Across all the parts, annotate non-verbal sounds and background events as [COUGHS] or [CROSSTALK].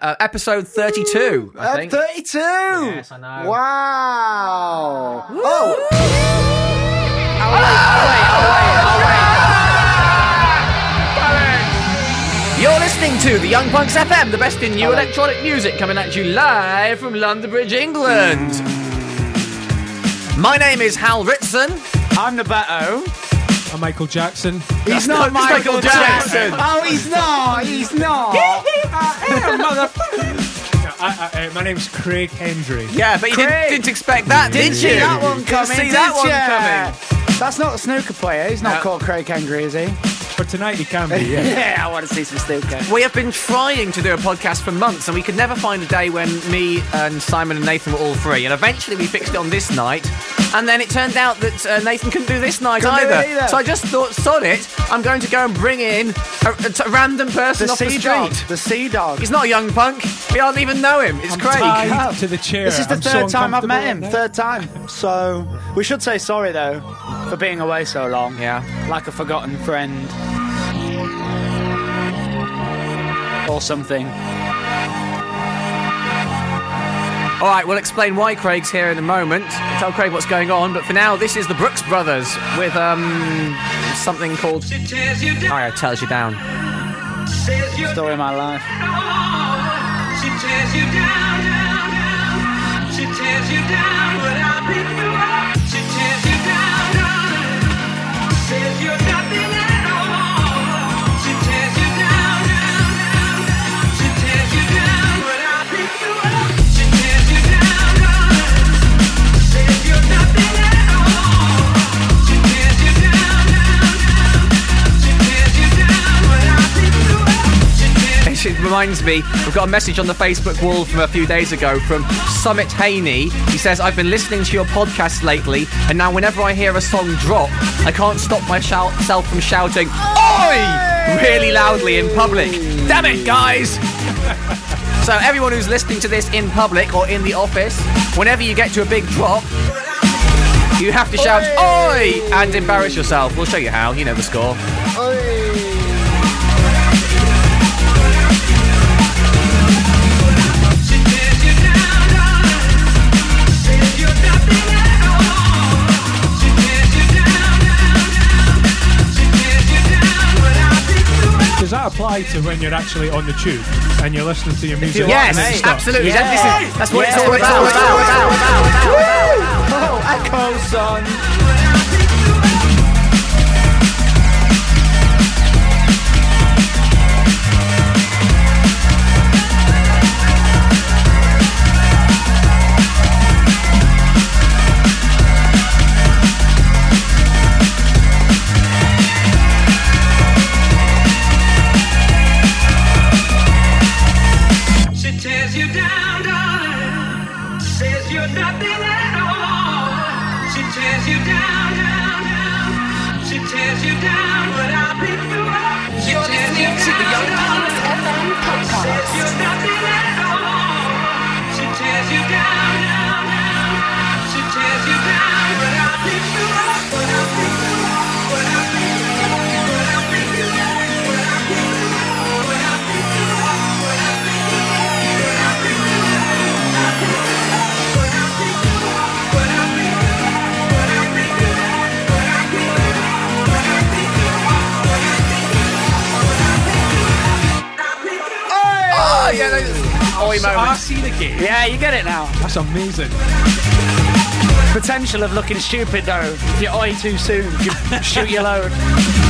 uh, episode 32, I think. 32! Yes, I know. Wow! Oh! You're listening to the Young Punks FM, the best in new electronic music, coming at you live from London Bridge, England. My name is Hal Ritson. I'm the Beto. I'm Michael Jackson. He's not Michael Michael, Jackson. Jackson. Oh, he's not. He's not. [LAUGHS] I, I, uh, my name's Craig Hendry. Yeah, but you didn't, Craig. didn't expect that, did Didn't you? see that one Didn't coming. see did that one ya? coming. That's not a snooker player. He's not No. called Craig Henry, is he? For tonight, he can be. [LAUGHS] Yeah. Yeah, I want to see some snooker. We have been trying to do a podcast for months, and we could never find a day when me and Simon and Nathan were all free. And eventually, we fixed it on this night. And then it turned out that uh, Nathan couldn't do this night Couldn't do either. either. So I just thought, sod it. I'm going to go and bring in a random person The off the sea street. dog. The sea dog. He's not a young punk. We don't even know him. It's I'm Craig. tied to the chair. This is the I'm so third time I've met him. uncomfortable Third time. So we should say sorry though for being away so long. Yeah. Like a forgotten friend. Or something. All right, we'll explain why Craig's here in a moment. Tell Craig what's going on. But for now, this is the Brookes Brothers with um something called. She tears you Oh, down, yeah, tells you down. Story of my life. She tears you down, down, down. She tears you down, but I'll pick you up. She tears you down, down. Says you're nothing It reminds me, we've got a message on the Facebook wall from a few days ago from Summit Haney. He says, I've been listening to your podcast lately, and now whenever I hear a song drop, I can't stop myself from shouting, Oi! really loudly in public. Damn it, guys! [LAUGHS] so, everyone who's listening to this in public or in the office, whenever you get to a big drop, you have to shout, Oi! and embarrass yourself. We'll show you how. You know the score. Does that apply to when you're actually on the tube and you're listening to your music? Yes, and it stops? absolutely. That- this that's what it's Yeah. all about. Oh, echo son. Those oi So I see the game. Yeah, you get it now. That's amazing. Potential of looking stupid though. If you oi too soon, you [LAUGHS] shoot your load.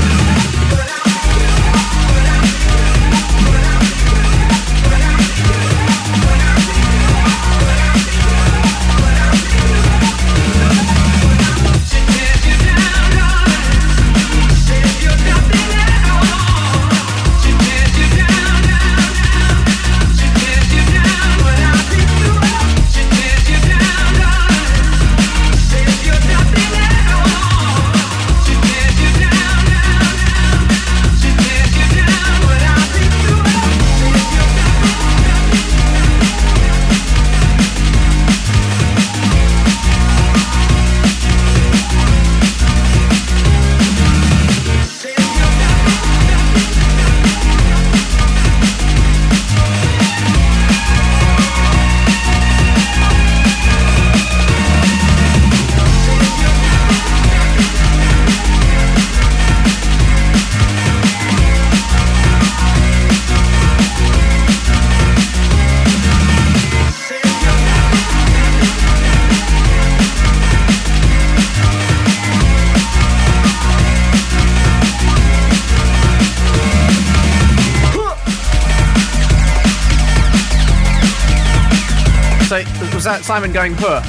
Was Simon going huh?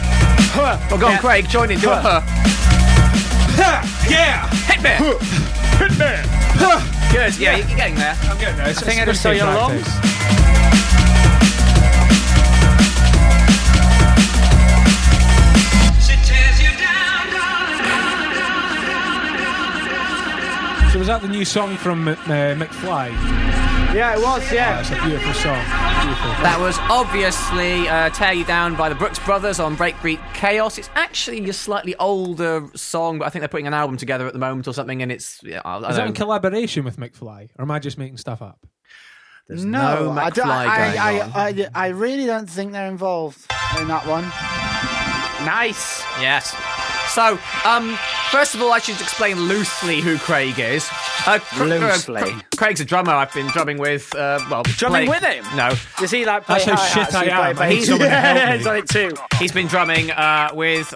Well, go on, Yeah. Craig, join in. Do a huh. yeah! Hit me. Hit me! Good. Yeah, you're getting there. I'm getting there. It's, I think I just saw your practice. She tears you down, down, So was that the new song from uh, McFly? Yeah, it was. Oh, Yeah. it's a beautiful song. Beautiful. That was obviously uh, "Tear You Down" by the Brookes Brothers on Breakbeat Kaos. It's actually a slightly older song, but I think they're putting an album together at the moment or something, and it's. Yeah, I, I Is that in collaboration with McFly, or am I just making stuff up? There's No, no I, don't, McFly going I. I, I, I really don't think they're involved in that one. Nice. Yes. So, um, first of all, I should explain loosely who Craig is. Uh, Cra- uh, Loosely. Cra- Craig's a drummer I've been drumming with. Uh, well, Drumming play- with him? No, Does he like play That's how hi-hats? shit I You play am. I need bass? someone to help yeah, he's [LAUGHS] done it too. he's been drumming uh, with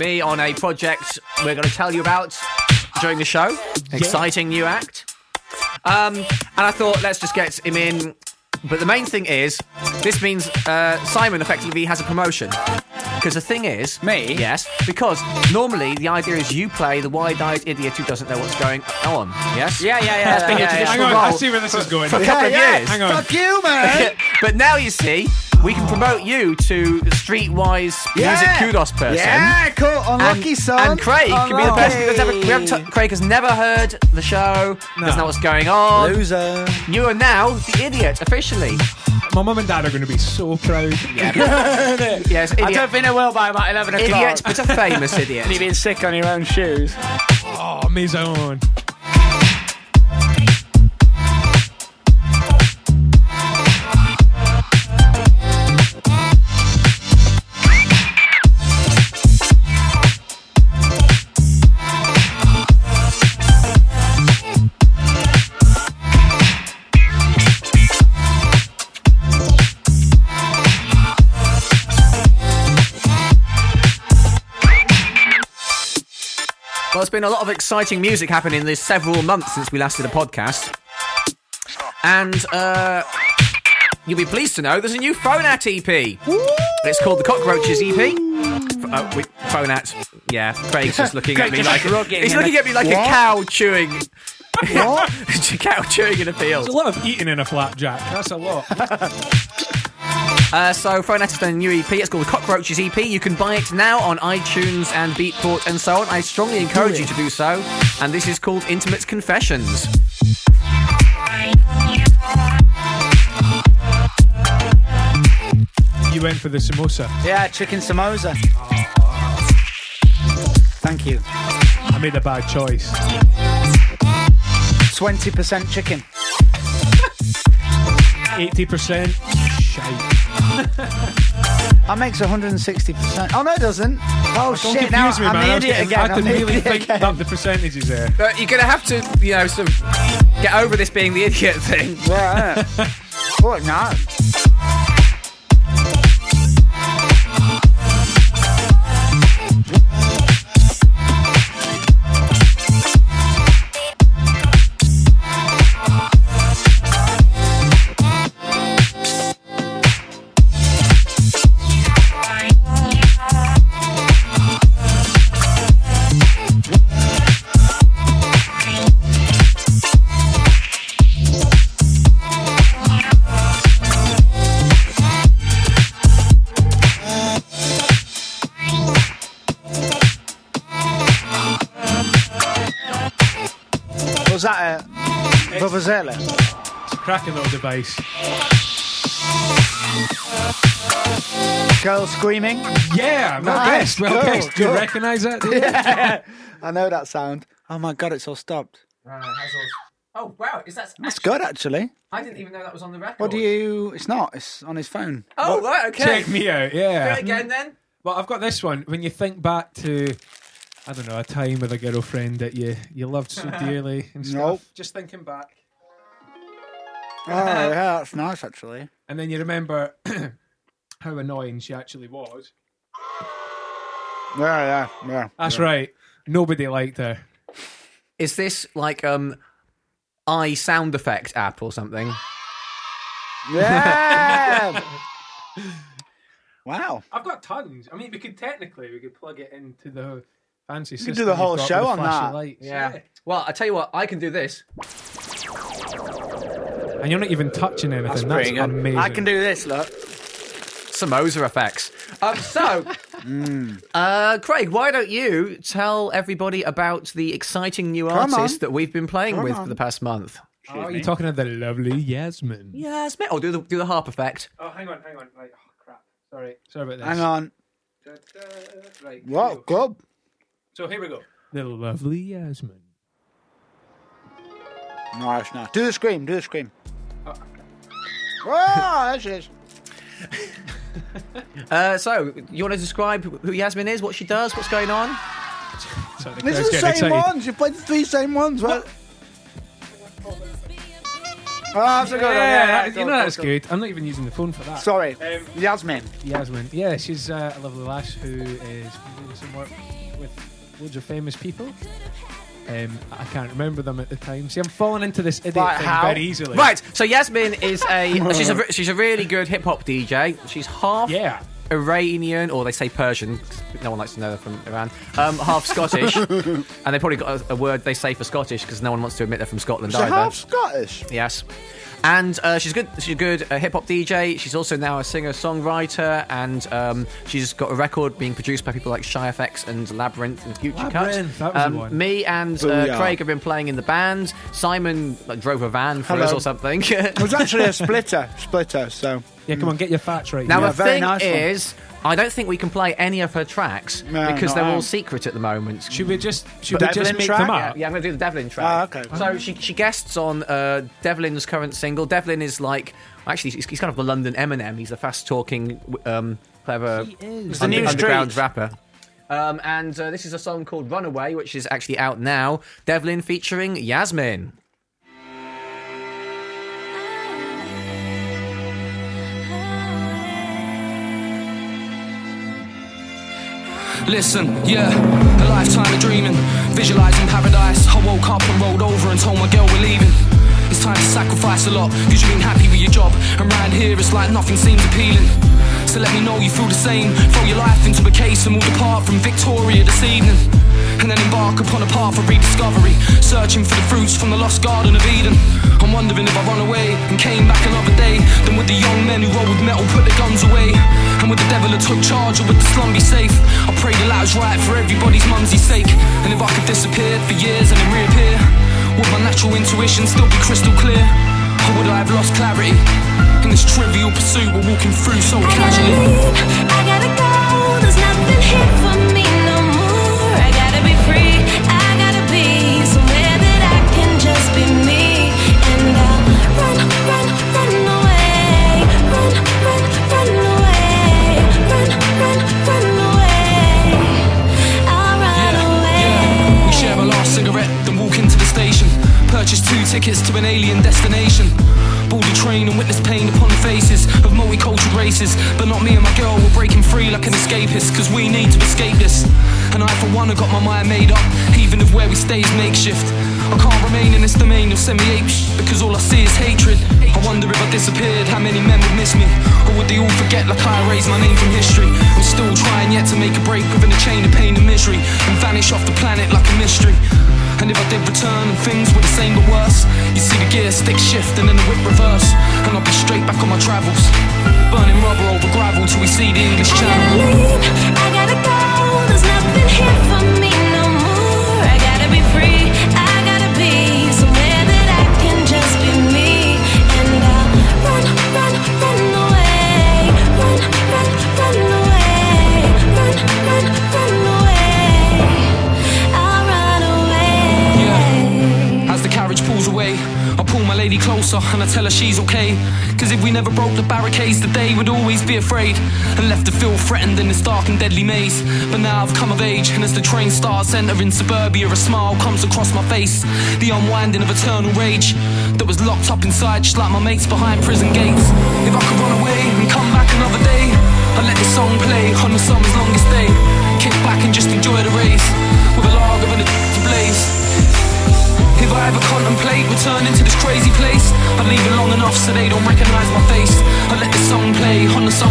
me on a project we're going to tell you about during the show. Exciting new act. Um, and I thought let's just get him in. But the main thing is, this means uh, Simon effectively has a promotion. Because the thing is, Me? Yes. Because normally the idea is you play the wide-eyed idiot who doesn't know what's going on. Yes. Yeah, yeah, yeah. That's been yeah, your yeah, traditional Hang on, I see where this is going. for a couple of yeah, years. Hang on. Fuck you, man. [LAUGHS] but now you see, we can promote you to streetwise music kudos person. Yeah, cool. Unlucky and, son. and Craig can be the person that's ever. We haven't t- Craig has never heard the show, doesn't know what's going on. Loser. You are now the idiot, officially. My mum and dad are going to be so proud. [LAUGHS] Yes, I idiot. don't think it will by about 11 o'clock. Idiot, but a famous idiot. [LAUGHS] You being sick on your own shoes. Oh, maison. Well, there's been a lot of exciting music happening in these several months since we last did a podcast. And uh, you'll be pleased to know there's a new Phonat EP. It's called the Cockroaches EP. F- uh, we, Phonat, yeah. Craig's just looking at me like he's looking a- at me like a cow chewing. What? a [LAUGHS] cow chewing in a field. There's a lot of eating in a flapjack. That's a lot. [LAUGHS] Uh, so Phonat has done a new EP. It's called the Cockroaches EP. You can buy it now on iTunes and Beatport and so on. I strongly encourage you to do so. And this is called Intimate Confessions. You went for the samosa. yeah, chicken samosa. Thank you. I made a bad choice. 20% chicken. 80% shite. That makes 160%. Oh, no, it doesn't. Oh, Don't shit. Now confuse me, I'm man. the I was idiot getting- again. I had to I'm the really idiot think again. up the percentages there. But you're going to have to, you know, sort of get over this being the idiot thing. Yeah. [LAUGHS] oh, no. Vuvuzela? It's a cracking little device. Girl screaming? Yeah, well Nice, guessed. Well cool, guessed. Do you recognise that? Do you? [LAUGHS] I know that sound. Oh my god, it's all stopped. Oh, wow. Is that. That's good, actually. I didn't even know that was on the record. What do you. It's not, it's on his phone. Oh, right, okay. Check me out. Yeah. again then. Well, I've got this one. When you think back to, I don't know, a time with a girlfriend that you you loved so [LAUGHS] dearly and stuff. Nope. Just thinking back, yeah, [LAUGHS] that's nice, actually. and then you remember [CLEARS THROAT] how annoying she actually was. Yeah, yeah, yeah. That's right. Nobody liked her. Is this like um i sound effect app or something? Yeah! [LAUGHS] Wow. I've got tons. I mean, we could technically we could plug it into the fancy. could system do the whole show on that. Lights. Yeah. Well, I tell you what, I can do this. And you're not even touching anything. That's That's, pretty good. amazing. I can do this, look. Samosa effects. Um, so, [LAUGHS] uh, Craig, why don't you tell everybody about the exciting new Come artist on. that we've been playing Come with on. for the past month? Oh, you're talking of the lovely Yasmin. Yes, mate. Oh, do the do the harp effect. Oh, hang on, hang on. Right, oh, crap. Sorry, sorry about this. Hang on. Da, da, Right. What? here we go. Good. So here we go. The lovely Yasmin. Nice, nice. Do the scream. Do the scream. Oh, there she is. [LAUGHS] Uh, so, you want to describe who Yasmin is, what she does, what's going on? Sorry, the This is the same excited. ones. You played the three same ones. What? Oh, that's a good one. Yeah, Yeah, you know that's good. I'm not even using the phone for that. Sorry. Um, Yasmin. Yasmin. Yeah, she's uh, a lovely lass who is doing some work with loads of famous people. Um, I can't remember them at the time. See, I'm falling into this idiot Right, thing how? very easily. Right. So Yasmin is a [LAUGHS] she's a she's a really good hip hop DJ. She's half Yeah. Iranian, or they say Persian. No one likes to know they're from Iran. Um, half Scottish, [LAUGHS] and they probably got a, a word they say for Scottish because no one wants to admit they're from Scotland She's either. half Scottish. Yes. And uh, she's good. She's a good uh, hip hop DJ. She's also now a singer songwriter, and um, she's got a record being produced by people like Shy FX and Labrinth and Future Labrinth, Cut. that was the Um, one. me and uh, Booyah. Craig have been playing in the band. Simon like, drove a van for Hello. us or something. It was actually a [LAUGHS] splitter. Splitter, so. Yeah, come on, get your facts right. now Yeah, the very thing nice one. Is, I don't think we can play any of her tracks No, because they're all out. secret at the moment. should we just should we Devlin just make track? them up? yeah, I'm going to do the Devlin track. Ah, okay. So she she guests on uh, Devlin's current single. Devlin is like actually he's, he's kind of the London Eminem. He's a fast talking, um, clever He is. the under- underground street. rapper. Um, and uh, this is a song called Runaway, which is actually out now. Devlin featuring Yasmin. Listen, yeah, a lifetime of dreaming, visualizing paradise. I woke up and rolled over and told my girl we're leaving. It's time to sacrifice a lot, cause you've been happy with your job. And here it's like nothing seems appealing. So let me know you feel the same. Throw your life into a case and we'll depart from Victoria this evening. And then embark upon a path of rediscovery, searching for the fruits from the lost Garden of Eden. I'm wondering if I run away and came back another day, then would the young men who roll with metal put their guns away? And would the devil have took charge or would the slum be safe? I pray the latter's right for everybody's mumsy's sake. And if I could disappear for years and then reappear, would my natural intuition still be crystal clear? Would I have lost clarity in this trivial pursuit we're walking through so I gotta leave, I gotta go. There's nothing here for me no more. I gotta be free, I gotta be somewhere that I can just be me. Purchase two tickets to an alien destination. Board the train and witness pain upon the faces of multicultural races. But not me and my girl, we're breaking free like an escapist, cause we need to escape this. And I, for one, have got my mind made up, even if where we stay is makeshift. I can't remain in this domain of semi ape because all I see is hatred. I wonder if I disappeared, how many men would miss me? Or would they all forget like I erased my name from history? I'm still trying yet to make a break within a chain of pain and misery and vanish off the planet like a mystery. And if I did return and things were the same but worse, you see the gear stick shift and then the whip reverse, and I'll be straight back on my travels, burning rubber over gravel till we see the English I gotta Channel. leave, I gotta go. There's nothing here for me lady closer and I tell her she's okay. Cause if we never broke the barricades, today would always be afraid. And left to feel threatened in this dark and deadly maze. But now I've come of age, and as the train starts entering suburbia, a smile comes across my face. The unwinding of eternal rage that was locked up inside, just like my mates behind prison gates. If I could run away and come back another day, I'd let this song play on the summer's longest day. Kick back and just enjoy the race with a log lager and a blaze. If I ever contemplate returning to this crazy place, I'd leave it long enough so they don't recognize my face. I let the song play on the summer's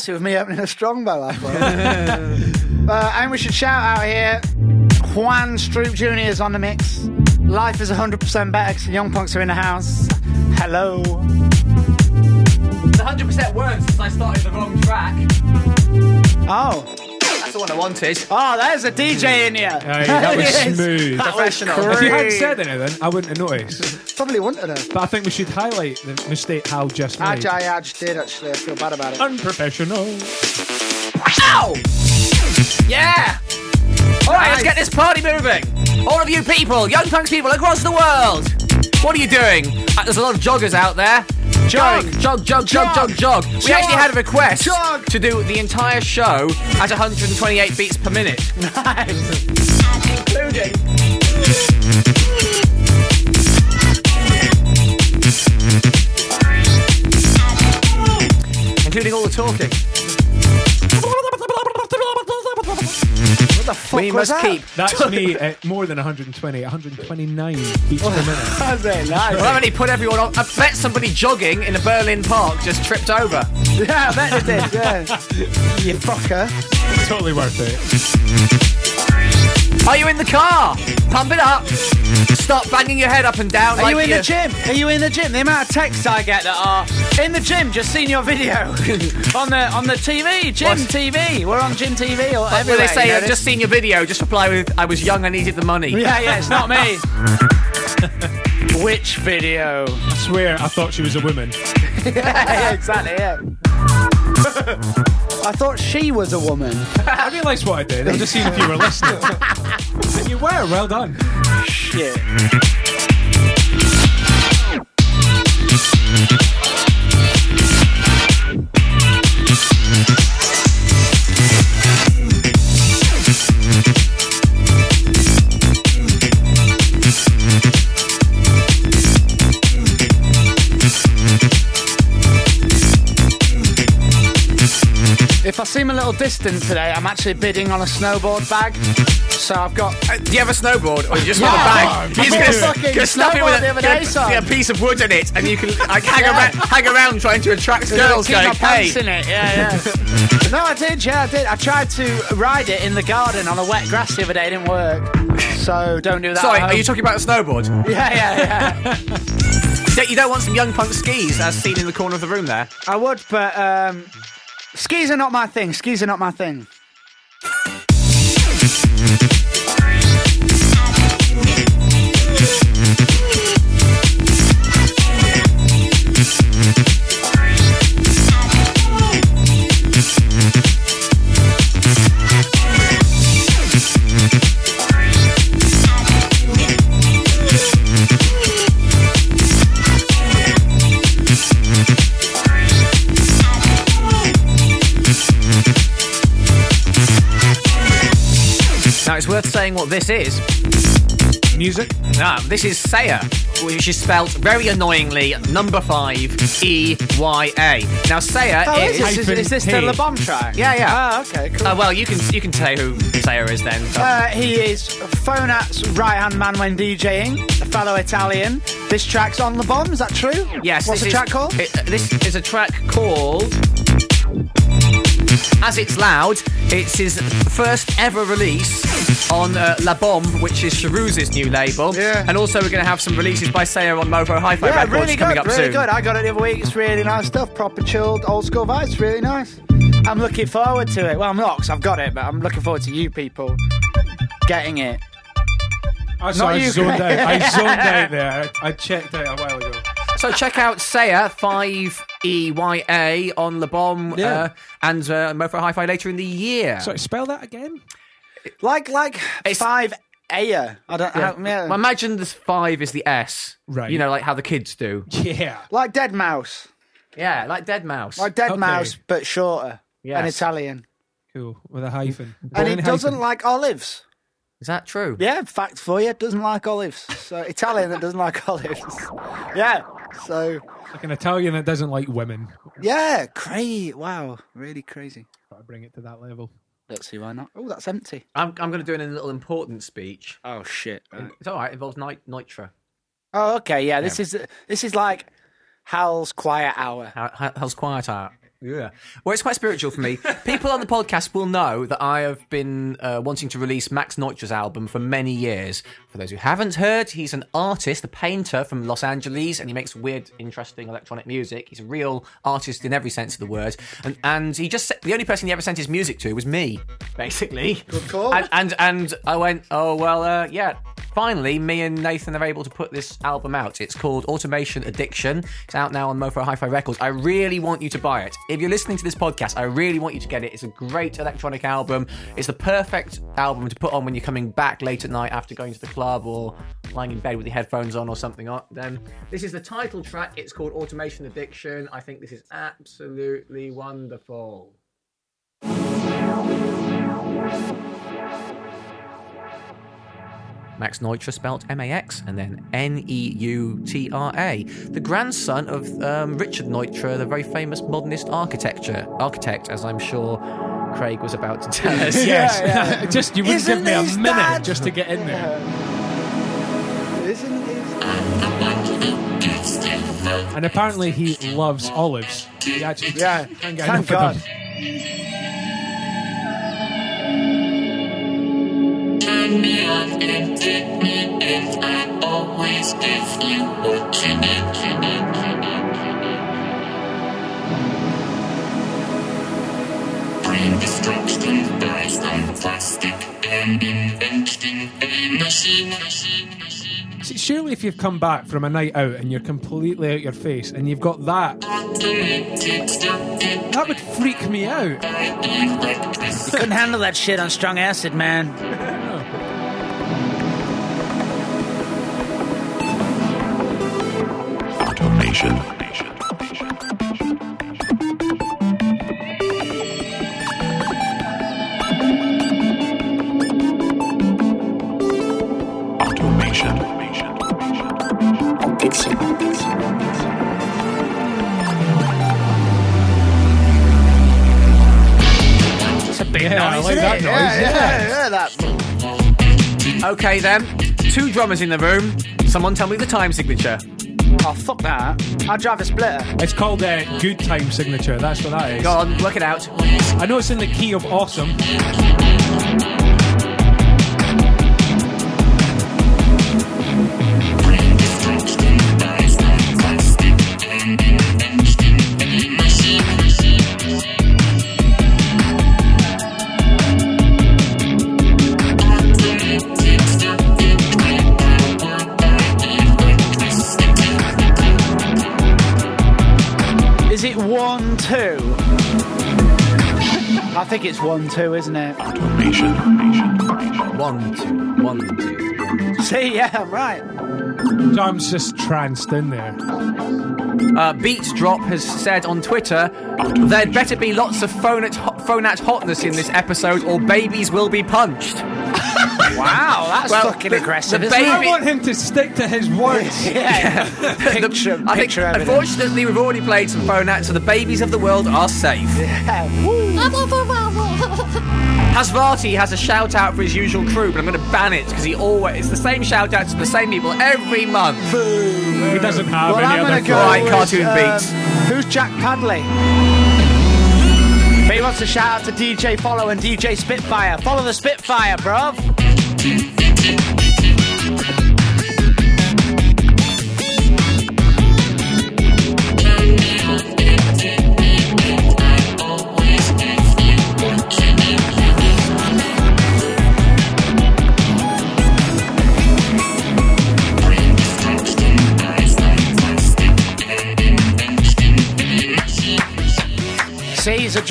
getting Finished the- really nicely with me opening a strongbow. I thought. [LAUGHS] uh, and we should shout out here. Juan Stroop Jr. is on the mix. Life is 100% better because the Young Punks are in the house. Hello. It's 100% worse since I started the wrong track. Oh. That's the one I wanted. Oh, there's a DJ in here. Aye, that was [LAUGHS] Yes. smooth. That was Professional. If you hadn't said anything, I wouldn't have noticed. Probably wouldn't have. But I think we should highlight the mistake Hal just made. Actually, I just did actually. I feel bad about it. Unprofessional. Ow! Yeah! Alright, let's get this party moving. All of you people, young punks people across the world. What are you doing? Uh, there's a lot of joggers out there. Jog. Jog, jog, jog, jog, Jog. We actually had a request Jog. to do the entire show at 128 beats per minute, [LAUGHS] Nice. including. Including all the talking. What the fuck We was must that? keep. That's [LAUGHS] me at more than 120, 129 beats per minute. [LAUGHS] That's it. Nice. Well, I've only put everyone on. I bet somebody jogging in a Berlin park just tripped over. Yeah, I bet they did. Yeah. [LAUGHS] you fucker. totally worth it. Are you in the car? Pump it up. Stop banging your head up and down. Are like you in you- the gym? Are you in the gym? The amount of texts I get that are in the gym, just seen your video [LAUGHS] on the on the TV, gym What? TV. We're on gym TV or When everywhere. they say, you know I've just seen your video, just reply with, I was young, I needed the money. Yeah, yeah, it's not me. [LAUGHS] Which video? I swear I thought she was a woman. [LAUGHS] yeah, exactly. Yeah. I thought she was a woman. [LAUGHS] I realised what I did. I'm just seeing if you were listening. and [LAUGHS] you were. Well done. Shit. I seem a little distant today, I'm actually bidding on a snowboard bag. So I've got Uh, do you have a snowboard or you just Yeah. want [LAUGHS] a bag? I You're just gonna, fucking gonna stuff it with a, other gonna day, put a piece of wood in it and you can [LAUGHS] like hang, Yeah. around, hang around trying to attract girls keep going, hey. pants in it. Yeah, yeah. [LAUGHS] no, I did. Yeah, I did. I tried to ride it in the garden on a wet grass the other day. It didn't work. So don't do that. Sorry, are you talking about a snowboard? Yeah, yeah, yeah. You don't- you don't want some young punk skis as seen in the corner of the room there? I would, but um, skis are not my thing. Skis are not my thing. It's worth saying what this is. Music. Ah, this is Saya, which is spelled very annoyingly number five E Y A. Now Saya Oh, is. is, this, is, is this the Hyphen Le Bon track? Yeah, yeah. Ah, okay, cool. Uh, well, you can you can say who Saya is then. Uh, he is Phonat's right hand man when DJing, a fellow Italian. This track's on the bomb, is that true? yes, What's this the is, track called? it- uh, this is a track called. As it's loud, it's his first ever release on uh, La Bombe, which is Sharooz's new label. Yeah. And also, we're going to have some releases by Saya on Mofo Hi-Fi yeah, Records really coming good, up really soon. good. I got it the other week. It's really nice stuff. Proper chilled, old school vibes. Really nice. I'm looking forward to it. Well, I'm not, 'cause I've got it, but I'm looking forward to you people getting it. I, sorry, I you, zoned out. I zoned out there. I, I checked out a while ago. So check out Saya five E Y A on La Bombe Yeah. uh, and uh, Mofo Hi-Fi later in the year. Sorry, spell that again. Like, like It's- five Aya. I don't. Yeah. How, yeah. Well, imagine this five is the S. Right. You know, like how the kids do. Yeah. like Deadmau5. Yeah, like Deadmau5. Like Dead Okay. Mouse, but shorter. And Yes. Italian. Cool. With a hyphen. And he Born doesn't hyphen. like olives. is that true? Yeah, fact for you, doesn't like olives. So Italian that doesn't like [LAUGHS] olives. Yeah. So like an Italian that doesn't like women. yeah, crazy. Wow, really crazy. Gotta bring it to that level. Let's see why not. Oh, that's empty. I'm, I'm going to do it in a little important speech. Oh shit. It's all right. It involves nit- nitra. Oh, okay. Yeah, this is this is like Hal's quiet hour. How, how, quiet hour. Yeah. Well, it's quite spiritual for me. [LAUGHS] People on the podcast will know that I have been uh, wanting to release Max Neutra's album for many years. For those who haven't heard, he's an artist, a painter from Los Angeles, and he makes weird, interesting electronic music. He's a real artist in every sense of the word. And, and he just, the only person he ever sent his music to was me, basically. Good call. And, and, and I went, oh, well, uh, yeah. Finally, me and Nathan are able to put this album out. It's called Automation Addiction. It's out now on Mofo Hi Fi Records. I really want you to buy it. If you're listening to this podcast, I really want you to get it. It's a great electronic album. It's the perfect album to put on when you're coming back late at night after going to the club or lying in bed with your headphones on or something. on. Then this is the title track. It's called Automation Addiction. I think this is absolutely wonderful. Max Neutra spelt M-A-X and then N-E-U-T-R-A. The grandson of um, Richard Neutra, the very famous modernist architecture architect, as I'm sure Craig was about to tell [LAUGHS] us. Yes. [LAUGHS] just you wouldn't Isn't give me a minute dad? just to get in there. Isn't it? And apparently he loves olives. He actually Yeah, can't get thank enough of God. them. Destruction, dies on plastic, and inventing a machine. See, Surely, if you've come back from a night out and you're completely out your face and you've got that, that would freak me out. by electricity. Couldn't handle that shit on strong acid, man. Automation. That noise, Yeah, yeah. yeah, that. Okay then, two drummers in the room. Someone tell me the time signature. Oh, fuck that. I'll drive a splitter. It's called a good time signature. That's what that is. Go on, work it out. I know it's in the key of awesome. Think it's one, two, isn't it? Automation. One, two, one, two, one, two. See, yeah, I'm right. Tom's just tranced in there. Uh, Beats Drop has said on Twitter, there'd better be lots of Phonat, phone at hotness in this episode or babies will be punched. Wow, that's Well, fucking the- aggressive, the isn't baby- I want him to stick to his words. it? [LAUGHS] Yeah. [LAUGHS] picture, I think, picture evidence. unfortunately, we've already played some Phonat, so the babies of the world are safe. Yeah, woo. Hasvati has a shout out for his usual crew, but I'm going to ban it because he always it's the same shout out to the same people every month. He doesn't have Well, any I'm other gonna go All right, with, cartoon um, beats. Who's Jack Padley? He wants to shout out to DJ Follow and DJ Spitfire. Follow the Spitfire, bruv.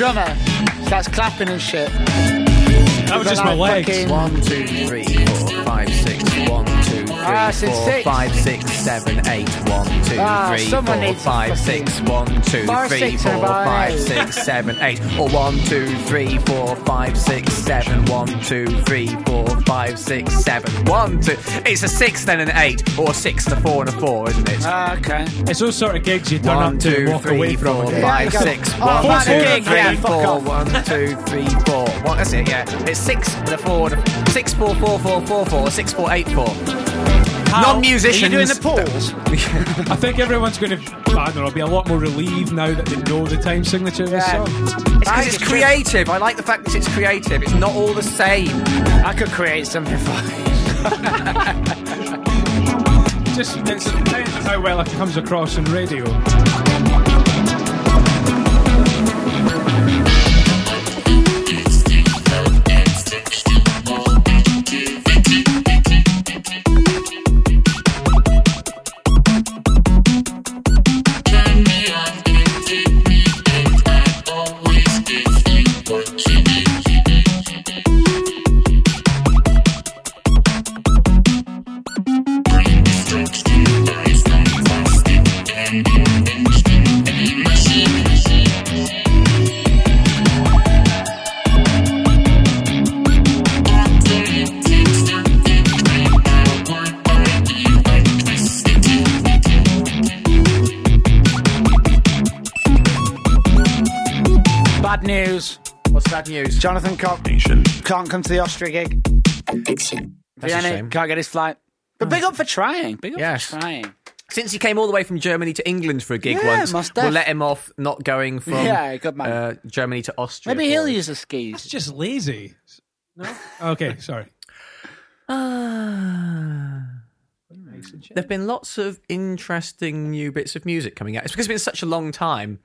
Drummer. Starts clapping and shit. That was just my legs. fucking- One, two, three, four, five, six. One, two, three, Ah, I four, six. five, six, seven, eight. One, two, Ah, three, someone four, needs to five, fucking- six. One, two, Bar three, six and four, bar five, eight. six, seven, eight. Or one, two, three, four, five, six, seven. One, two, three, four, five, six, seven. One, two. It's a six, then an eight, or six and a four and a four, isn't it? Ah, okay. It's those sort of gigs you turn One, up to two, walk three, away from. four, again. five, Yeah, you go. six. Oh, One, that's a two, gig, three, yeah, fuck four. off. One, two, three, four. One, that's it, yeah. It's six and a four, and a- six, four, four, four, four, four, six, four, eight, four. how- Are Non-musicians. you doing the pause? [LAUGHS] I think everyone's going to, I don't know, be a lot more relieved now that they know the time signature of this Yeah. song. It's because it's It's creative. I like the fact that it's creative. It's not all the same. I could create something for [LAUGHS] Just it's depends on how well it comes across on radio. News. What's bad news? Jonathan Cock can't come to the Austria gig. That's a Vienna shame. can't get his flight. But big up for trying. Big up Yes. for trying. Since he came all the way from Germany to England for a gig Yeah, once, must we'll let him off not going from Yeah, good man. uh, Germany to Austria. Maybe he'll us. use the It's skis. just lazy. No? Okay, sorry. There have been lots of interesting new bits of music coming out. It's because it's been such a long time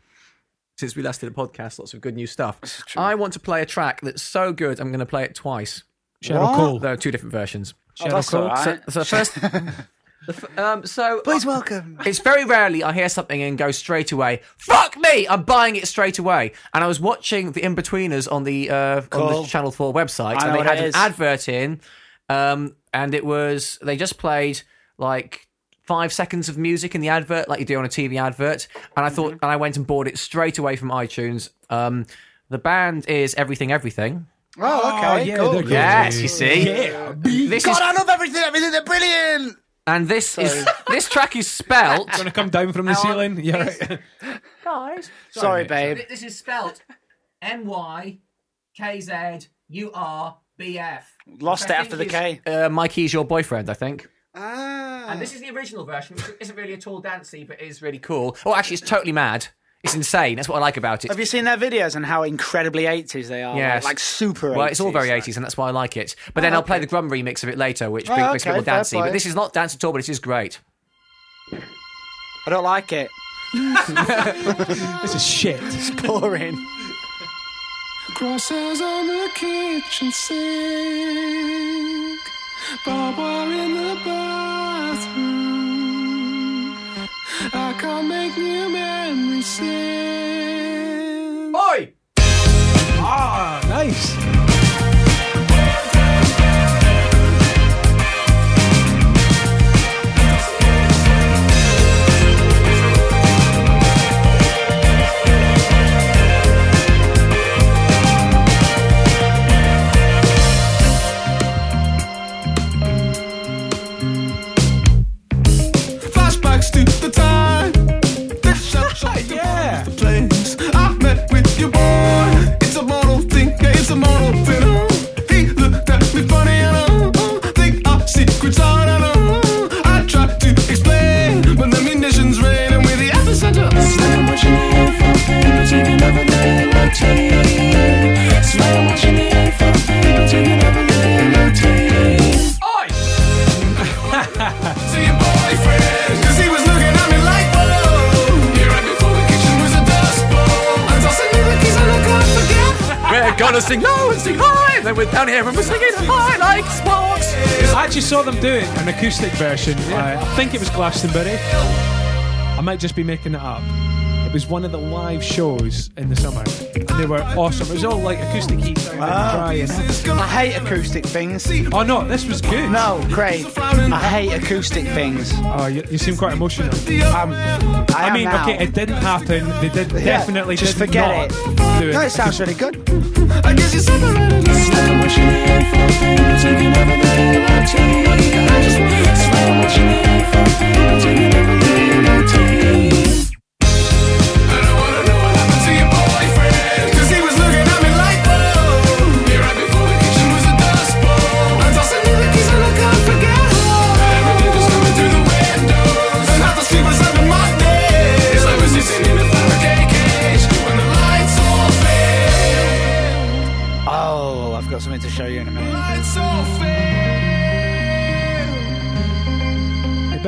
since we last did a podcast. Lots of good new stuff. I want to play a track that's so good. I'm going to play it twice. Cheryl What? Cole. There are two different versions. Oh, that's all right. So, so first, [LAUGHS] f- um, so Please welcome. It's very rarely I hear something and go straight away. Fuck me! I'm buying it straight away. And I was watching the Inbetweeners on the uh, on the Channel Four website, I and know they had an advert in, um, and it was they just played like five seconds of music in the advert, like you do on a TV advert. And I thought, Mm-hmm. and I went and bought it straight away from iTunes. Um, the band is Everything Everything. Oh, okay. yeah, cool. they're good. Yes, you see. Yeah. This God, is I love everything. Everything. They're brilliant. and this is [LAUGHS] this track is spelt. Gonna come down from the Hang on. ceiling. Yeah, right. Guys, Sorry, mate, babe. This is spelt M Y K Z U R B F. Lost it after the K. Uh, Mikey's your boyfriend, I think. Ah. And this is the original version, which isn't really at all dancey, but is really cool. Oh, actually, it's totally mad. It's insane. That's what I like about it. Have you seen their videos and how incredibly 80s they are? Yes. Like, like super 80s. well, it's all very 80s, and that's why I like it. But then I'll play the Grum remix of it later, which Oh, makes it a okay, little fair dancey. play. But this is not dance at all, but it is great. I don't like it. [LAUGHS] this is shit. It's boring. Crosses on the kitchen sink. Barbed wire in the bathroom. I can't make new memories. Oi! Ah, nice. Gonna sing low and sing high, and then we're down here and we're singing high like sparks. I actually saw them do it, an acoustic version. Uh, I think it was Glastonbury. I might just be making it up. It was one of the live shows in the summer, and they were awesome. It was all like acoustic heat sound and dry. I hate acoustic things. Oh no, this was good. No, Craig. I hate acoustic things. Oh, you, you seem quite emotional. Um, I, I am mean, now. okay, it didn't happen. They did Yeah, definitely just did forget not it. do it. No, it sounds really good. I guess you separated us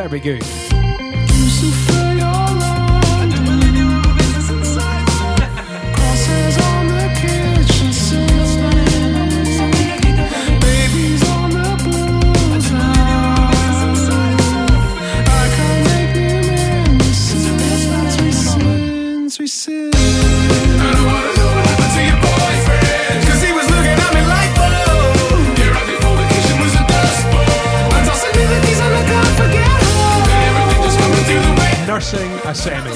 better good. Nursing.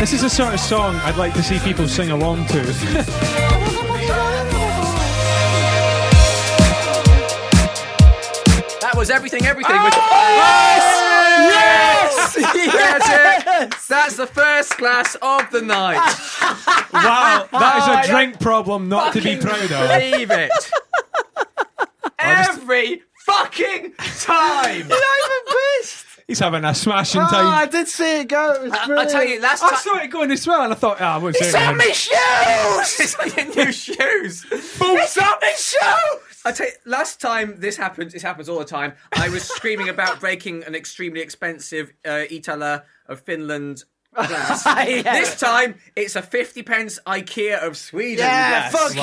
This is the sort of song I'd like to see people sing along to. [LAUGHS] was everything, everything. with- [LAUGHS] yes! Yes! That's it. That's the first glass of the night. [LAUGHS] wow, that is Oh, is I a drink problem not to be proud of. Believe it. [LAUGHS] Every fucking time. I'm even pissed. He's having a smashing Oh, I did see it go. It was I brilliant. tell you, last time I saw it going as well, and I thought, ah, I won't say Send anything. me shoes! It's like your new shoes. It's on me shoes! I tell you, last time this happened, this happens all the time. I was screaming about breaking an extremely expensive uh, Iittala of Finland glass. [LAUGHS] Yeah. This time, it's a 50 pence IKEA of Sweden Yeah, glass. fuck you,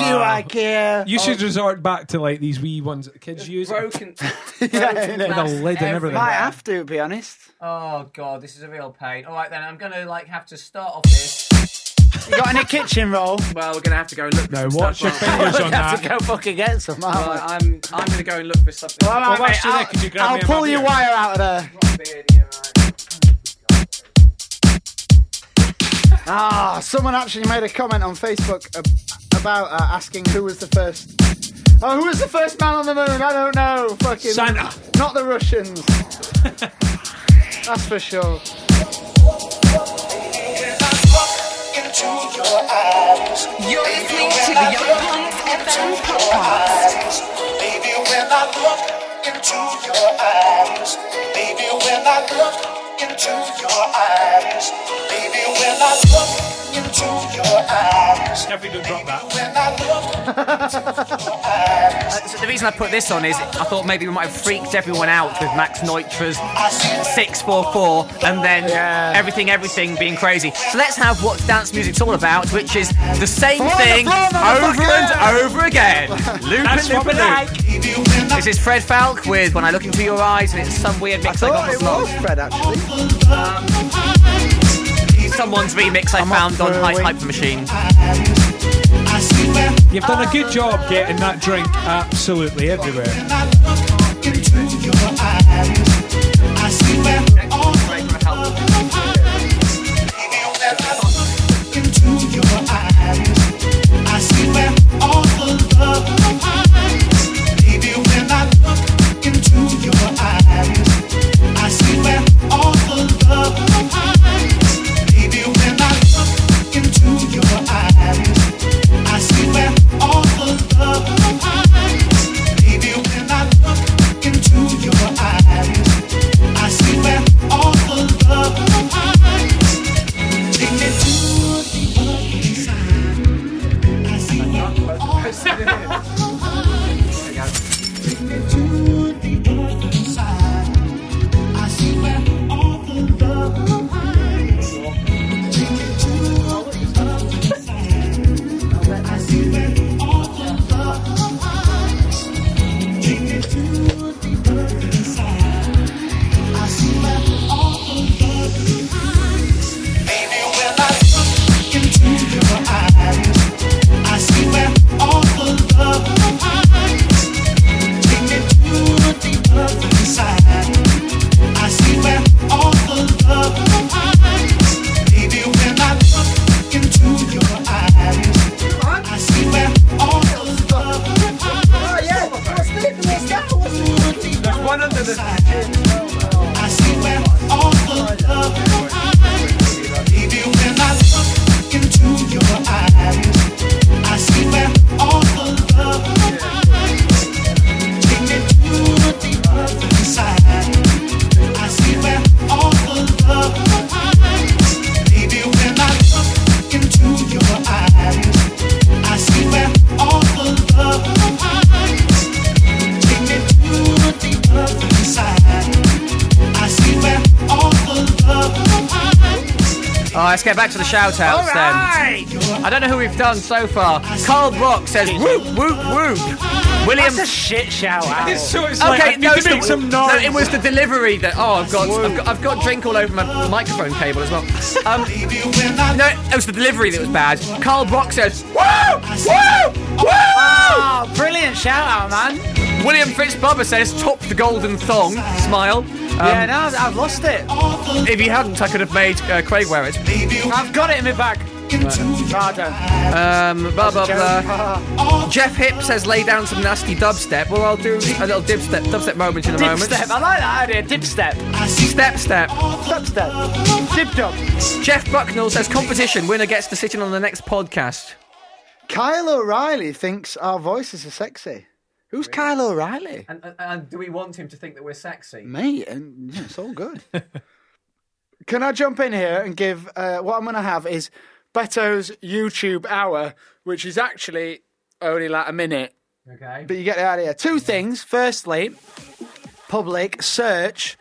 IKEA. You should resort back to like these wee ones that kids use. Broken. [LAUGHS] Yeah, broken innit? With a glass lid and everything. Might everywhere. have to, to be honest. Oh god, this is a real pain. All right then, I'm gonna like have to start off this. You got any kitchen roll? Well, we're gonna have to go and look. For Now some watch your stuff. fingers You on have to go fucking get some. aren't Well. I'm I'm gonna go and look for something. All right, Well, mate, I'll, could you grab I'll me pull your wire out of there. Beard, yeah. Ah, someone actually made a comment on Facebook about uh, asking who was the first. Oh, who was the first man on the moon? I don't know. Fucking Santa. Not the Russians. [LAUGHS] That's for sure. You're listening to the Young Punks FM podcast. Baby, when I look into your eyes, baby, when I look into your eyes, baby, when I look into your eyes, Carefully don't drop that. when I look into your eyes, So the reason I put this on is I thought maybe we might have freaked everyone out with Max Neutra's 644 and then Yeah. everything, everything being crazy. So let's have what dance music's all about, which is the same Follow the thing flow, over motherfucker! and over again. Loop That's and loop and loop. like. baby, when I This is Fred Falke with When I Look Into Your Eyes, and it's some weird mix I, Thought got it from was Fred actually. Um, someone's remix I I'm found on High a Hype. Hyper Machine. I see where You've done a good job getting that drink absolutely everywhere. Get back to the shout outs All right. then. I don't know who we've done so far. Carl Brock says whoop, whoop, whoop. William. That's a shit shout out. It's so it's like, I need no, to it's make the- some no, it was the delivery that. Oh, I've got, I've got, I've got drink all over my microphone cable as well. [LAUGHS] Um, no, it was the delivery that was bad. Carl Brock says, "Woo, woo, woo." Oh, brilliant shout out, man. William Fitzbubba says, "Top the golden thong." Smile. Um, yeah, no, I've- I've lost it. If you hadn't, I could have made uh, Craig wear it. I've got it in my bag. Righto. Um, blah blah blah. Jeff Hip says, "Lay down some nasty dubstep." Well, I'll do a little dubstep, dubstep moment in a moment. Dipstep. I like that idea. Dipstep. Step, step. Dubstep. Dip dub. Jeff Bucknell says, "Competition winner gets to sit in on the next podcast." Kyle O'Reilly thinks our voices are sexy. Who's Kyle O'Reilly? And, and, and do we want him to think that we're sexy? Mate, and yeah, it's all good. [LAUGHS] Can I jump in here and give uh, what I'm going to have is Beto's YouTube hour, which is actually only like a minute, Okay. but you get the idea. Two things. Firstly, public search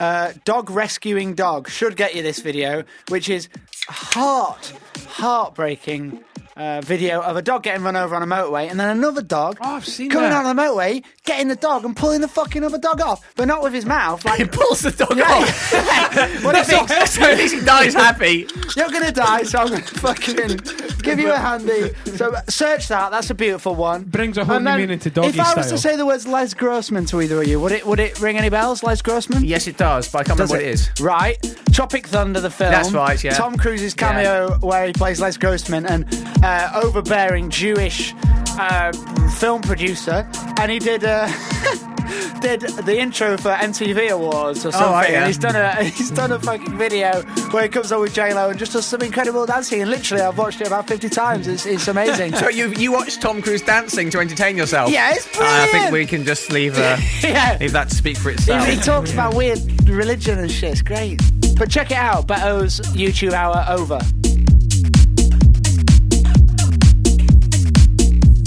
uh, dog rescuing dog should get you this video, which is heart heartbreaking. Uh, video of a dog getting run over on a motorway, and then another dog Oh, I've seen coming that. out of the motorway, getting the dog and pulling the fucking other dog off, but not with his mouth. Like [LAUGHS] He pulls the dog off. [LAUGHS] what if it's so at least he dies happy. you're gonna die, so I'm gonna fucking give you a handy. So search that. That's a beautiful one. Brings a whole new meaning to doggy If I was to say the words Les Grossman to either of you, would it would it ring any bells? Les Grossman. Yes, it does, but I can't Does remember what it is. Right. Tropic Thunder, the film. That's right, yeah. Tom Cruise's cameo where he plays Les Grossman, and uh, overbearing Jewish uh, film producer, and he did. Uh, [LAUGHS] Did the intro for MTV Awards or something? right, yeah. and he's done a [LAUGHS] he's done a fucking video where he comes on with J Lo and just does some incredible dancing. And literally, I've watched it about fifty times. It's, it's amazing. [LAUGHS] So you you watched Tom Cruise dancing to entertain yourself? Yeah, it's Uh, I think we can just leave uh, yeah, leave that to speak for he, itself. he talks about weird religion and shit. It's great. But check it out. Beto's YouTube hour over.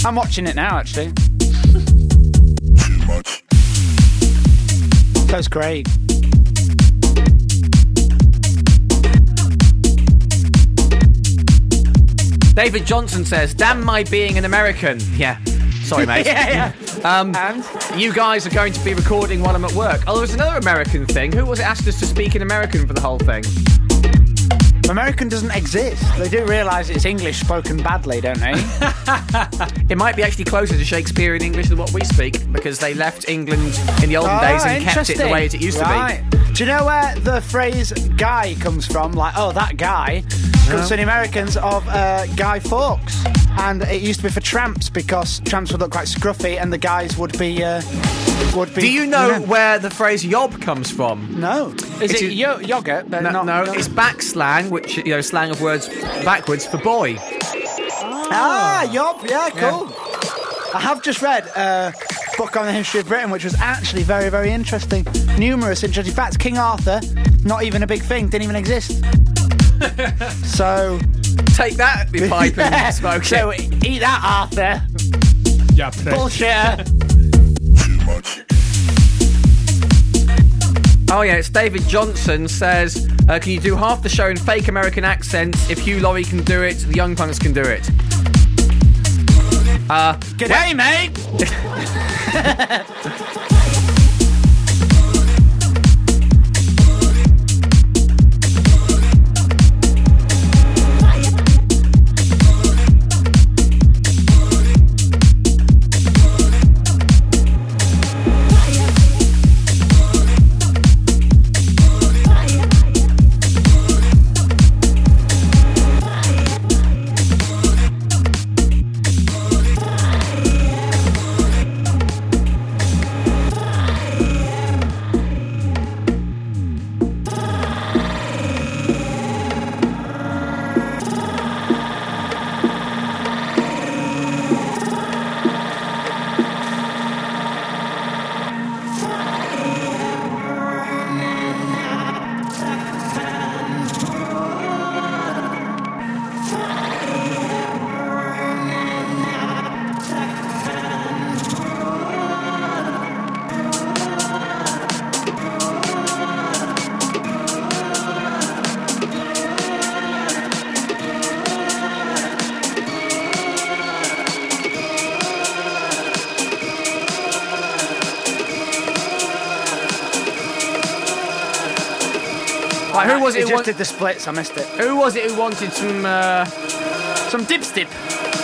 I'm watching it now, actually. That's great. David Johnson says, "Damn my being an American." Yeah. Sorry, mate. [LAUGHS] yeah, yeah. Um, And you guys are going to be recording while I'm at work. Oh, there was another American thing. Who was it asked us to speak in American for the whole thing? American doesn't exist. They do realise it's English spoken badly, don't they? [LAUGHS] It might be actually closer to Shakespearean English than what we speak because they left England in the olden days and kept it the way it used to be. Do you know where the phrase "guy" comes from? Like, oh, that guy comes from the Americans of uh, Guy Fawkes, and it used to be for tramps because tramps would look quite scruffy, and the guys would be uh, would be. Do you know where the phrase "yob" comes from? No, is It's it yo- yogurt? But No, not, no, not- it's back slang, which you know, slang of words backwards for boy. Ah, yob. Yeah, cool. I have just read a book on the history of Britain, which was actually very, very interesting. Numerous interesting facts. King Arthur, not even a big thing, didn't even exist. [LAUGHS] so, Take that, you pipe and [LAUGHS] smoke so it. eat that, Arthur. Yeah, prick. Bullshit. [LAUGHS] Oh yeah, it's David Johnson says, uh, "Can you do half the show in fake American accents? If Hugh Laurie can do it, the Young Punks can do it." Uh, G'day, mate. [LAUGHS] Right, was He it? Who, just did the splits. I missed it. who was it who wanted some? Uh, Some dipstip.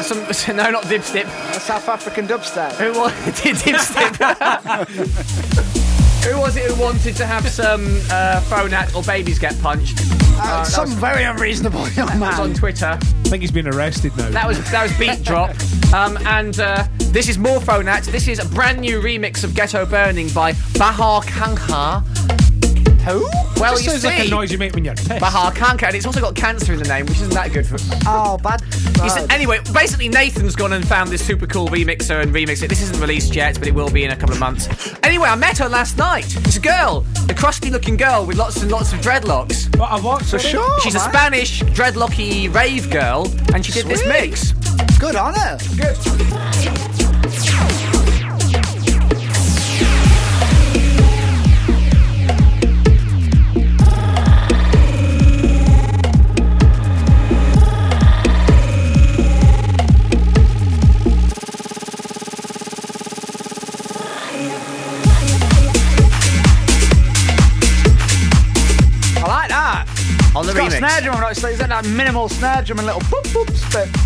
some [LAUGHS] no, not dipstip. A South African dubstep. Who wanted [LAUGHS] dipstip? who was it who wanted to have some uh, Phonat or babies get punched? Uh, that some was- very unreasonable young That was on. Twitter. I think he's been arrested now. That was that was Beat Drop. Um, and uh, this is more Phonat. This is a brand new remix of Ghetto Burning by Bahar Kankha. Who? Well, Just you sounds see, like a noise you make when you're pissed. Bahar Kankha, and it's also got cancer in the name, which isn't that good for. Oh, bad. He said- anyway, basically Nathan's gone and found this super cool remixer and remixed it. This isn't released yet, but it will be in a couple of months. Anyway, I met her last night. It's a girl, a crusty-looking girl with lots and lots of dreadlocks. What, a what? For sure. She's a. Spanish dreadlocky rave girl, and she did this mix. Good on her. Good. Snare drum. It's like it's got that minimal snare drum and little boop boop spit.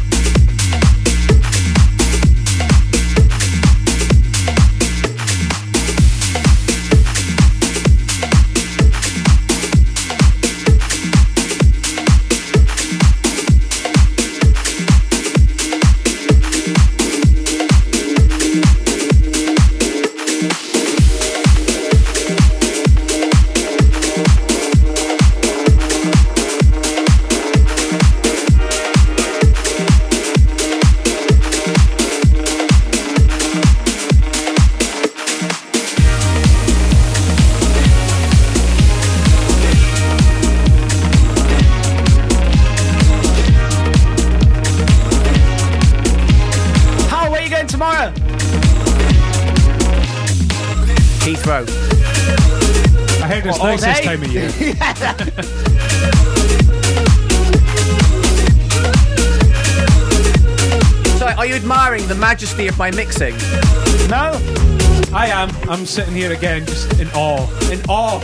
Of my mixing? No. I am. I'm sitting here again, just in awe. In awe.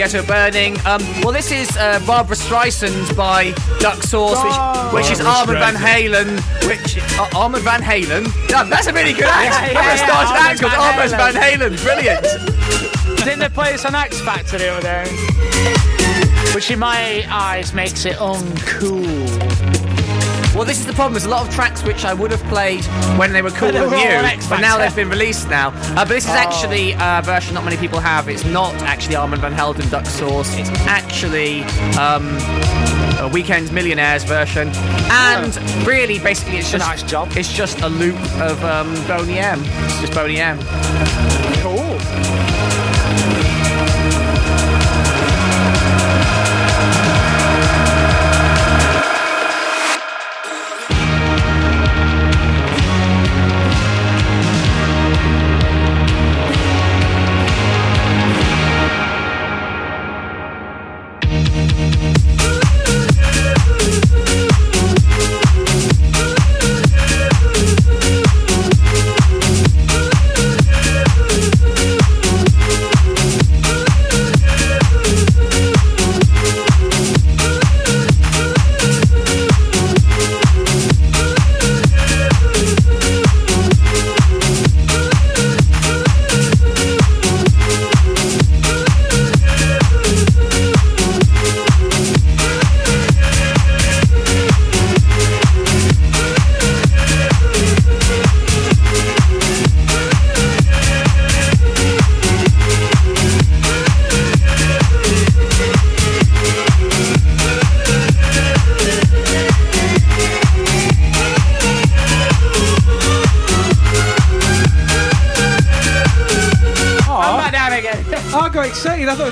Ghetto Burning. Um, well, this is uh, Barbara Streisand by Duck Sauce, which, which is Armand Van Halen. Which uh, Armand Van Halen? Yeah, that's a really good [LAUGHS] act. yeah, I'm going to yeah, Armand act called Van Armand Van Halen. Brilliant. [LAUGHS] Didn't they play this on X Factor the other day? Which in my eyes makes it uncool. Well, this is the problem. There's a lot of tracks which I would have played when they were cool and were all on new, but now they've been released now. Uh, but this is actually a version not many people have. It's not actually Armand Van Helden Duck Sauce. It's actually um, a Weekend Millionaires version, and really, basically, it's just a nice job. It's just a loop of um, Boney M. It's just Boney M. Cool.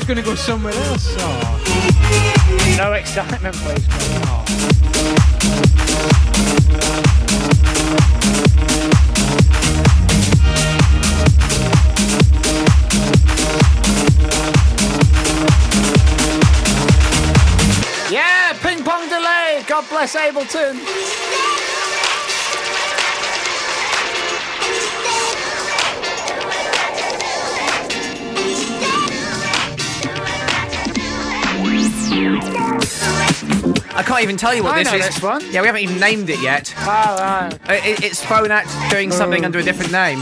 Going to go somewhere else. Oh. No excitement, please. Yeah, ping pong delay. God bless Ableton. Can't even tell you what I this know is. this one. Yeah, we haven't even named it yet. Oh, right. Uh, It, it's thrown out doing something Oh. under a different name.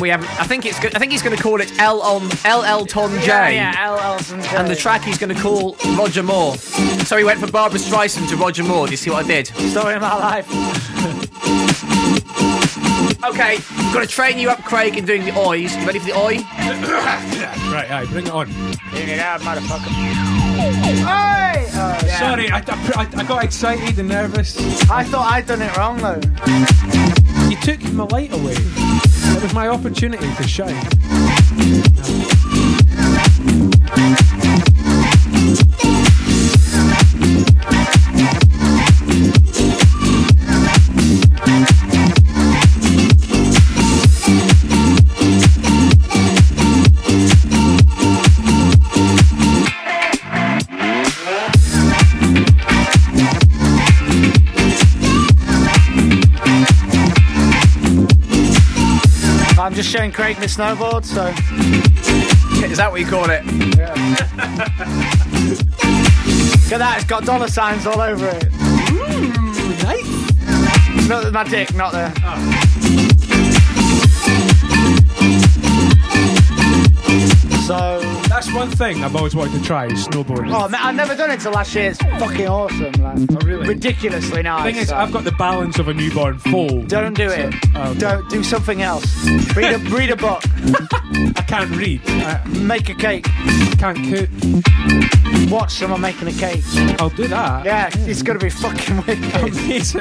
We haven't. I think it's. Good, I think he's going to call it L on L Elton J. Yeah, yeah, L. Elton J. And the track he's going to call Roger Moore. So he went from Barbara Streisand to Roger Moore. Do you see what I did? Story of my life. [LAUGHS] Okay, I'm going to train you up, Craig, in doing the oys. You ready for the oi? [COUGHS] Right, aye, bring it on. Bring it out, motherfucker. Hey! Oh, yeah. Sorry, I, I, I got excited and nervous. I thought I'd done it wrong, though. You took my light away. It was my opportunity to shine. I'm Craig my snowboard, so. Is that what you call it? Yeah. Look at that, it's got dollar signs all over it. Mmm, nice. Not my dick, not there. Oh. So. That's one thing I've always wanted to try is snowboarding. Oh, man, I've never done it till last year. It's fucking awesome. Like, Oh, really? Ridiculously nice. thing is, so. I've um, got the balance of a newborn foal. Don't do it. Okay. Um, Don't do something else. Read a [LAUGHS] read a book. I can't read. I Make a cake. can't cook. Watch someone making a cake. I'll do that. Yeah, it's gonna be fucking [LAUGHS] wicked. Amazing.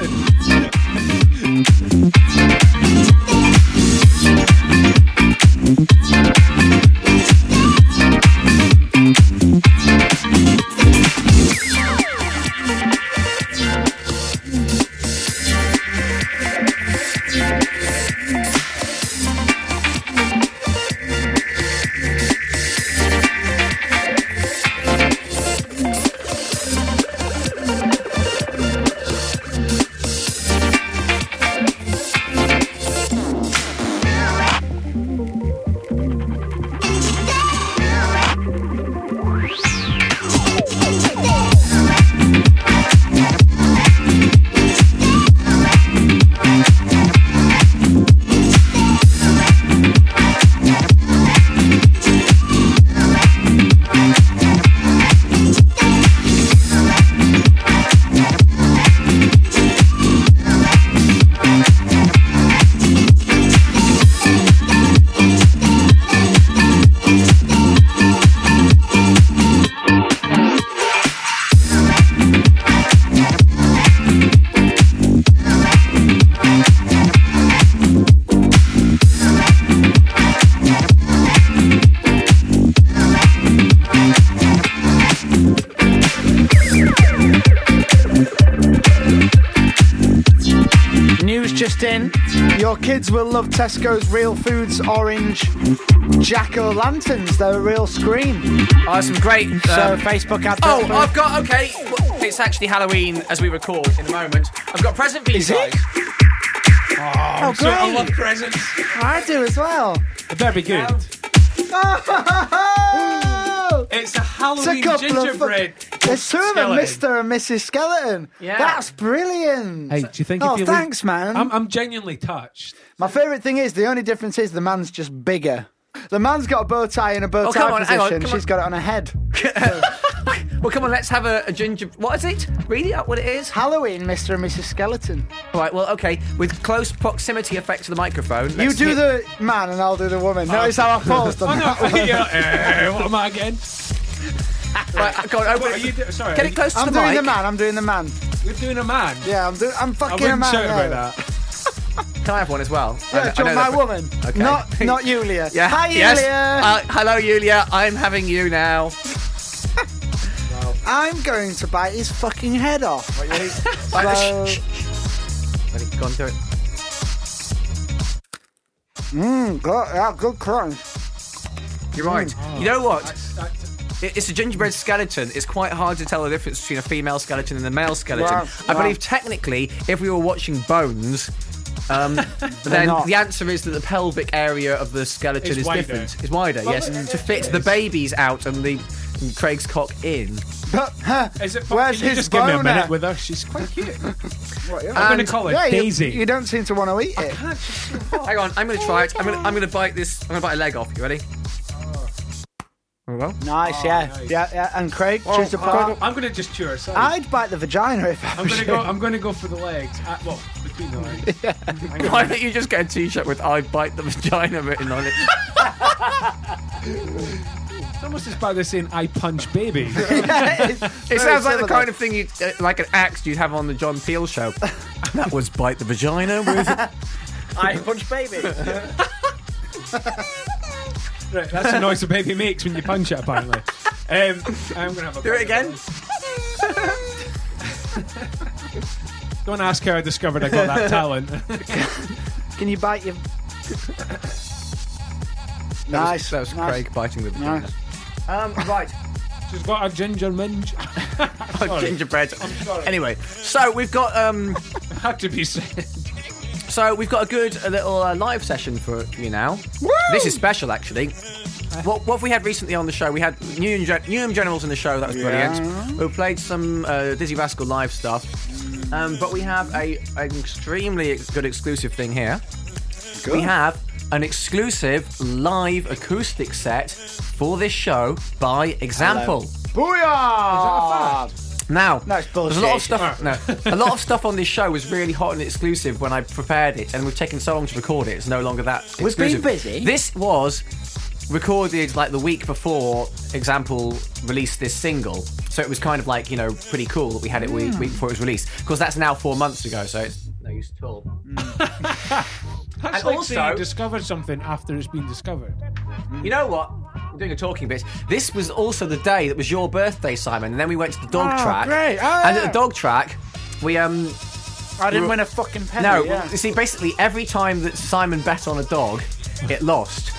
Your kids will love Tesco's Real Foods Orange Jack O' Lanterns. They're a real scream. Oh, some great. So um, Facebook advert. Oh, for- I've got okay. It's actually Halloween as we record in a moment. I've got a present for you Is it? guys. oh, So I love presents. I do as well. It better be good. [LAUGHS] Oh, It's a Halloween couple of gingerbread. There's two of them. Mr. and Mrs. Skeleton. Yeah. That's brilliant. Hey, do you think Oh, if you thanks, man. I'm, I'm genuinely touched. My favourite thing is the only difference is the man's just bigger. The man's got a bow tie in a bow Oh, tie come on, hang on, position. come She's on. got it on her head. [LAUGHS] Well, come on, let's have a, a ginger. What is it? Read it out. What it is? Halloween, Mr. and Mrs. Skeleton. All right. Well, okay. With close proximity effect to the microphone. You do hit- the man and I'll do the woman. Notice how I [LAUGHS] paused on Oh, no. that one. [LAUGHS] yeah, eh, what am I again? [LAUGHS] Right, go on, open it. do- Sorry. Get it close to I'm the doing mic. the man. I'm doing the man. You're doing a man. Yeah, I'm doing. I'm I fucking a wouldn't man. shout yeah. about that. [LAUGHS] Can I have one as well? I Yeah, know- I want know my that- woman? Okay. Not, [LAUGHS] not Julia. Yeah. Hi, yes. Uh, hello, Julia. I'm having you now. I'm going to bite his fucking head off. so, Ready? Go on, do it. mm, good, yeah, good crunch. You're right. You know what? It- It's a gingerbread skeleton. It's quite hard to tell the difference between a female skeleton and a male skeleton. Wow, I wow. believe technically, if we were watching Bones, um, [LAUGHS] then not. the answer is that the pelvic area of the skeleton Is is, wider. different. It's wider, Well, yes, it- to fit the babies out and the and Craig's cock in. But, huh, Is it? Where's can you his just give me a minute with her? She's quite cute. I'm going to call her yeah, you, Daisy. you don't seem to want to eat it. [LAUGHS] Hang on, I'm going to try it. I'm going I'm going to bite this. I'm going to bite a leg off. You ready? Very well. Nice, yeah. nice. yeah, yeah. And Craig, Oh, choose a part. I'm going to just chew her side. I'd bite the vagina if I I'm was going to you. go. I'm going to go for the legs. Uh, well, between the legs. [LAUGHS] [LAUGHS] Why don't you just get a T-shirt with "I bite the vagina" written on it? It's almost as bad as saying "I punch babies." [LAUGHS] It sounds like the kind of thing you uh, like an axe you'd have on the John Peel show. that was bite the vagina with. I punch baby. Right, that's the noise a baby makes when you punch it. Apparently. Um, I'm going to have a Do it again. Don't ask how I discovered I got that [LAUGHS] talent. Can you bite your? nice. That was nice. Craig biting the vagina. Nice. Um, right. She's got a ginger minge. [LAUGHS] Oh, gingerbread. Anyway, so we've got um, [LAUGHS] Had to be said. So we've got a good a little uh, live session for you now. This is special, actually. What, what we had recently on the show? We had Newham, Gen- Newham Generals in the show. That was brilliant. We played some uh, Dizzee Rascal live stuff. Um, but we have a an extremely ex- good exclusive thing here. We have an exclusive live acoustic set for this show by Example. Booyah! Now, No, it's there's a lot of bullshit. stuff. No, a lot of stuff on this show was really hot and exclusive when I prepared it, and we've taken so long to record it. It's no longer that. We've been busy. This was recorded like the week before Example released this single, so it was kind of like you know pretty cool that we had it week, week before it was released. Because that's now four months ago, so it's no use at all. Mm. [LAUGHS] That's And like also- saying you discovered something after it's been discovered. You know what? Doing a talking bit. This was also the day that was your birthday, Simon, and then we went to the dog Oh, track. great. Oh, and yeah. at the dog track, we um I didn't win a fucking penny. No, yeah. you see, basically every time that Simon bet on a dog, it lost.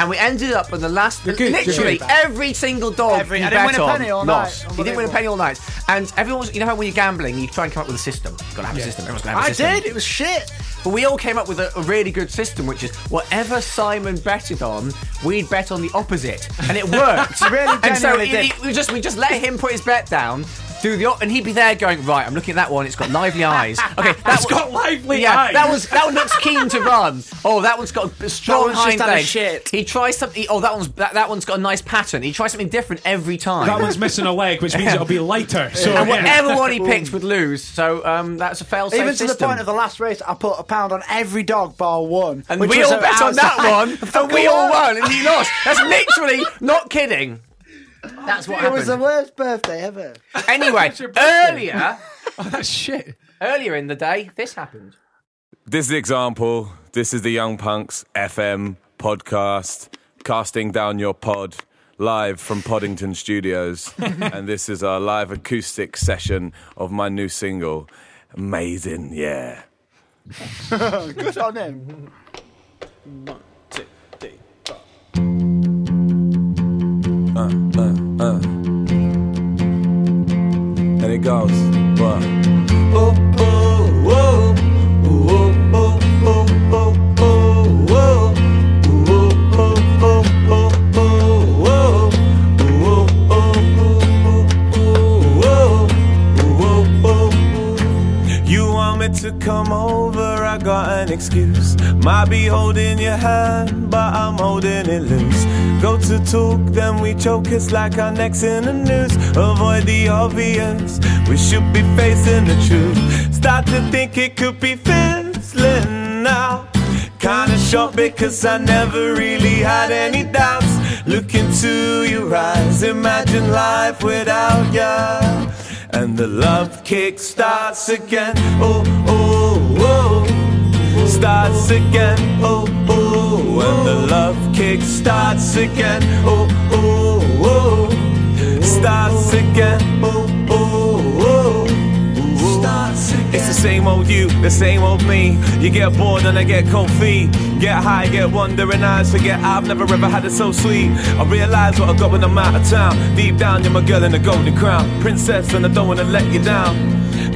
And we ended up on the last, You're good, you're literally every single dog Every- he I didn't bet win a penny all night. lost. He didn't win a penny all night. And everyone's, you know how when you're gambling, you try and come up with a system. You've got to have a system. Everyone's got to have a I system. did. It was shit. But we all came up with a, a really good system, which is whatever Simon betted on, we'd bet on the opposite, and it worked. [LAUGHS] Really and so genuinely he- did. we just we just let him put his bet down, do the and he'd be there going right. I'm looking at that one. It's got lively eyes. Okay, [LAUGHS] that's got lively yeah, eyes. that was that one looks keen to run. Oh, that one's got a strong one's hind had a legs. shit. He tries something. Oh, that one's that, that one's got a nice pattern. He tries something different every time. That one's missing a leg, which means it'll be lighter. [LAUGHS] So and yeah. whatever one he [LAUGHS] picked would lose. So um, that's a fail-safe Even to system. the point of the last race, I put a pound on every dog bar one. And we all bet on that one, and we all won, and he lost. That's literally not kidding. Oh, that's what It was the worst birthday ever. Anyway, your birthday? earlier, [LAUGHS] oh, That's shit. earlier in the day, this happened. This is the example. This is the Young Punks FM podcast, casting down your pod live from Poddington Studios. [LAUGHS] and this is our live acoustic session of my new single. Amazing, yeah. [LAUGHS] Good on him. Uh. And it goes? Oh, oh, You to come over? I got an excuse. Might be holding your hand, but I'm holding it loose. Go to talk, then we choke. It's like our necks in the noose. Avoid the obvious. We should be facing the truth. Start to think it could be fizzling now. Kinda shocked because I never really had any doubts. Look into your eyes, imagine life without ya. And the love kick starts again. Oh, oh, oh. starts again. Oh, oh, when the love kick starts again. Oh, oh, oh, starts again. Oh, oh. It's the same old you, the same old me. You get bored and I get cold feet. Get high, get wandering eyes. Forget I've never ever had it so sweet. I realize what I got when I'm out of town. Deep down, you're my girl in a golden crown. Princess, and I don't wanna let you down.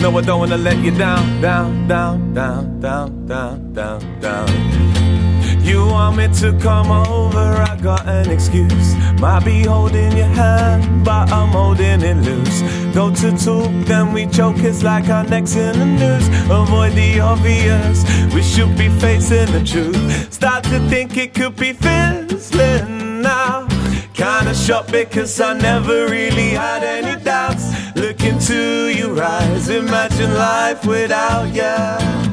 No, I don't wanna let you down, down, down, down, down, down, down, down. You want me to come over, I got an excuse. Might be holding your hand, but I'm holding it loose. Go to talk, then we choke, it's like our necks in the news. Avoid the obvious, we should be facing the truth. Start to think it could be fizzling now. Kinda shocked because I never really had any doubts. Look into your eyes, imagine life without you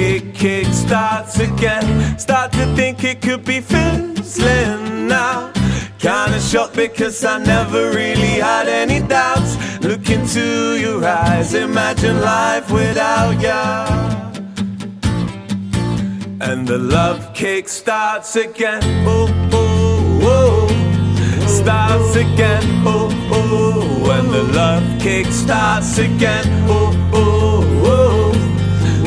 kick, kick starts again. Start to think it could be fizzling now. Kinda shocked because I never really had any doubts. Look into your eyes, imagine life without ya. And the love kick starts again. Oh, oh, oh. Starts again. Oh, oh. And the love kick starts again. Oh, oh,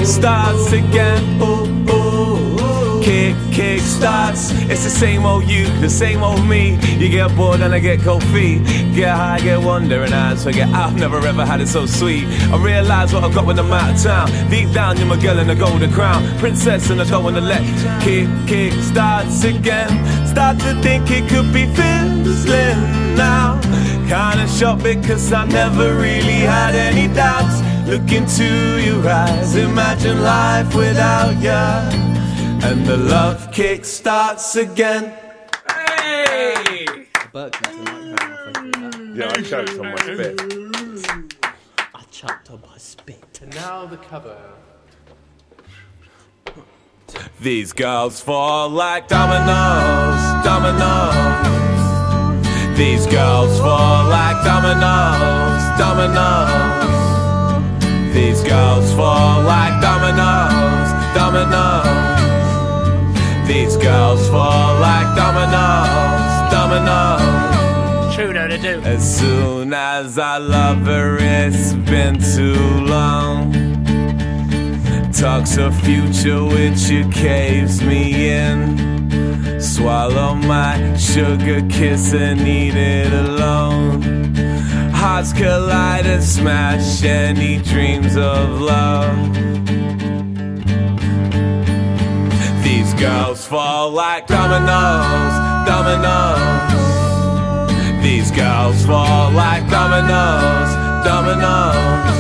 starts again. Oh, oh, oh. Kick, kick starts. It's the same old you, the same old me. You get bored and I get cold feet. Get high, get wondering eyes. Forget I've never ever had it so sweet. I realize what I've got when I'm out of town. Deep down, you're my girl in a golden crown. Princess, and I don't wanna let kick, kick starts again. Start to think it could be fizzling now. Kinda shocked because I never really had any doubts. Look into your eyes, imagine life without ya. And the love kick starts again. Hey! Yeah, I choked on my spit. I choked on my spit. And now the cover. These girls fall like dominoes, dominoes. These girls fall like dominoes, dominoes. These girls fall like dominoes, dominoes. These girls fall like dominoes, dominoes. True Trudeau to do. As soon as I love her, it's been too long. Talks of future which you caves me in. Swallow my sugar kiss and eat it alone. Hearts collide and smash any dreams of love. These girls fall like dominoes, dominoes. These girls fall like dominoes, dominoes.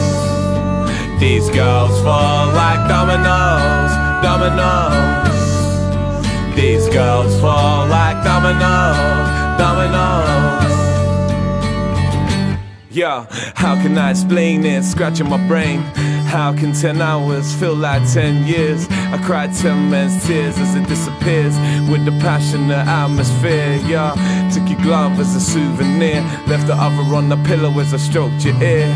These girls fall like dominoes, dominoes. These girls fall like dominoes, dominoes. Yeah, how can I explain it? Scratching my brain. How can 10 hours feel like 10 years? I cried 10 men's tears as it disappears with the passionate atmosphere. Yeah, took your glove as a souvenir, left the other on the pillow as I stroked your ear.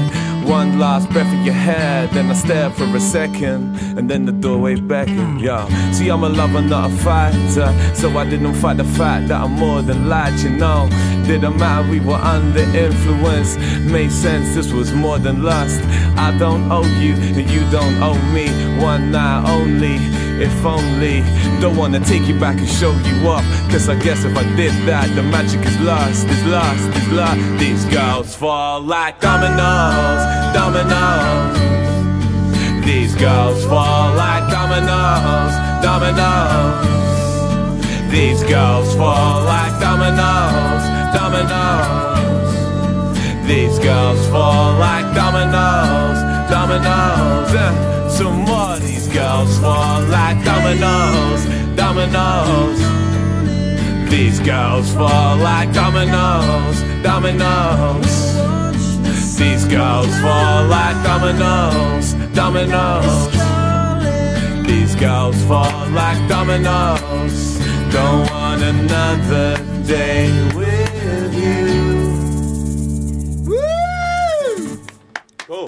One last breath of your hair, then I stared for a second, and then the doorway beckoned. Yeah, see, I'm a lover, not a fighter, so I didn't fight the fact that I'm more than light, you know. Didn't matter, we were under influence. Made sense, this was more than lust. I don't owe you, and you don't owe me. One night only, if only. Don't wanna take you back and show you up. Cause I guess if I did that, the magic is lost, is lost, is lost. These girls fall like dominoes, dominoes. These girls fall like dominoes, dominoes. These girls fall like dominoes, dominoes. These girls fall like dominoes, dominoes. Uh, some more these girls fall like dominoes, dominoes. These girls fall like dominoes, dominoes. These girls fall like dominoes, dominoes. These girls fall like dominoes. Don't want another day with you. Cool,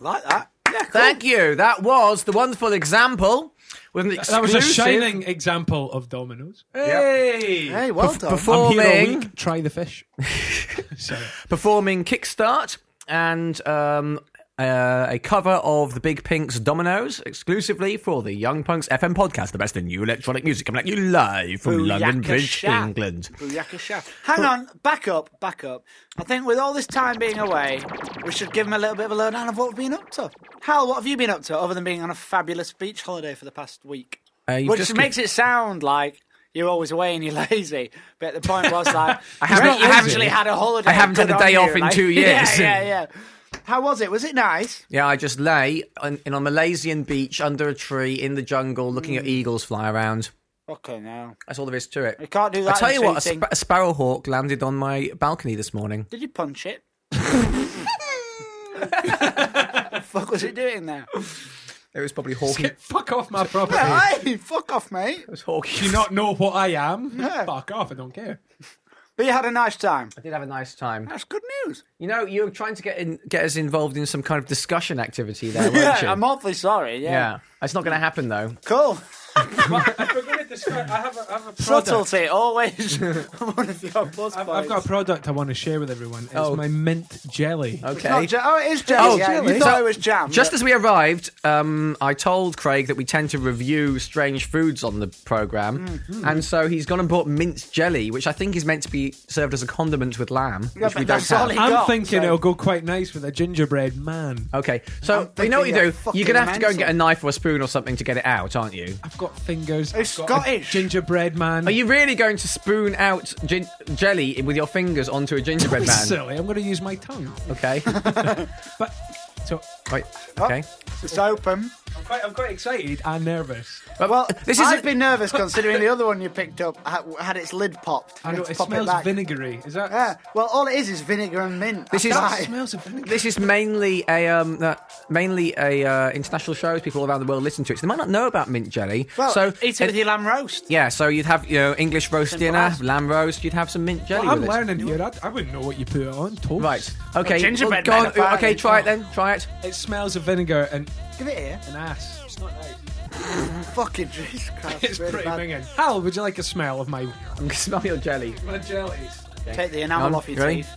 Like that. Yeah, Thank you. That was the wonderful example with an That was a shining example of Dominoes. Hey, Hey, well Perf- done. Performing, I'm here all week. Try the fish. [LAUGHS] Sorry. performing Kickstart and um, uh, a cover of the Big Pink's Dominoes exclusively for the Young Punks FM podcast, the best in new electronic music coming at you live from London Bridge. England. Booyakasha. Hang on, back up, back up. I think with all this time being away, we should give him a little bit of a lowdown of what we've been up to. Hal, what have you been up to other than being on a fabulous beach holiday for the past week? Uh, Which makes it sound like you're always away and you're lazy. But the point was like, [LAUGHS] I haven't- haven't, you actually had a holiday. I haven't had a day off you, in like- two [LAUGHS] years. Yeah, yeah, yeah. How was it? Was it nice? Yeah, I just lay on, in a Malaysian beach under a tree in the jungle looking at hmm. eagles fly around. Okay, now. That's all there is to it. You can't do that. I tell you what, a, sp- a sparrowhawk landed on my balcony this morning. Did you punch it? [LAUGHS] the fuck was it doing there? It was probably hawking. Get fuck off my [LAUGHS] property. Hey, fuck off, mate. It was hawking. Do you not know what I am? Yeah. Fuck off, I don't care. But you had a nice time. I did have a nice time. That's good news. You know, you were trying to get in, get us involved in some kind of discussion activity there, [LAUGHS] weren't you? Yeah, I'm awfully sorry. Yeah. yeah, it's not going to happen though. Cool. if we're going to describe, I have a, I have a product. Subtlety, always [LAUGHS] one of your plus I've. I've got a product I want to share with everyone. It's Oh. my mint jelly. Okay. Not ja- oh, it is jam. Oh, yeah. jelly. You thought So, it was jam. Just but- as we arrived, um, I told Craig that we tend to review strange foods on the program, Mm-hmm. and so he's gone and bought minced jelly, which I think is meant to be served as a condiment with lamb, Yeah, which we but don't that's all have. he I'm got, thinking so- it'll go quite nice with a gingerbread man. Okay, I'm so you know what you thinking do? you're You're gonna have to go and get a mental. knife or a spoon or something to get it out, aren't you? I've got fingers. It's I've got a Scottish. gingerbread man. Are you really going to spoon out gin- jelly with your fingers onto a gingerbread man? silly? I'm going to use my tongue. Okay. [LAUGHS] But so Right. Oh. Okay. It's open. I'm quite, I'm quite excited and nervous. Well, this is I'd a- be nervous considering the other one you picked up had, had its lid popped. I know it pop smells back. vinegary. Is that? Yeah. Well, all it is is vinegar and mint. This is- That's smells of vinegar. This is mainly a um, uh, mainly a uh, international show. People around the world listen to it. So they might not know about mint jelly. Well, so eat it with your lamb roast. Yeah, so you'd have you know English roast Simple dinner, as. lamb roast. You'd have some mint jelly Well, I'm with it. learning here. I, I wouldn't know what you put it on. Toast. Right. Okay. gingerbread well, men, go on. apparently. Okay, try it then. Try it. It smells of vinegar and Give it here. an ass. It's not nice. [LAUGHS] Fucking Jesus Christ. It's really pretty bad. minging. Hal, would you like a smell of my [LAUGHS] I'm gonna smell your jelly. my jellies? Take the enamel On, off your ready? teeth.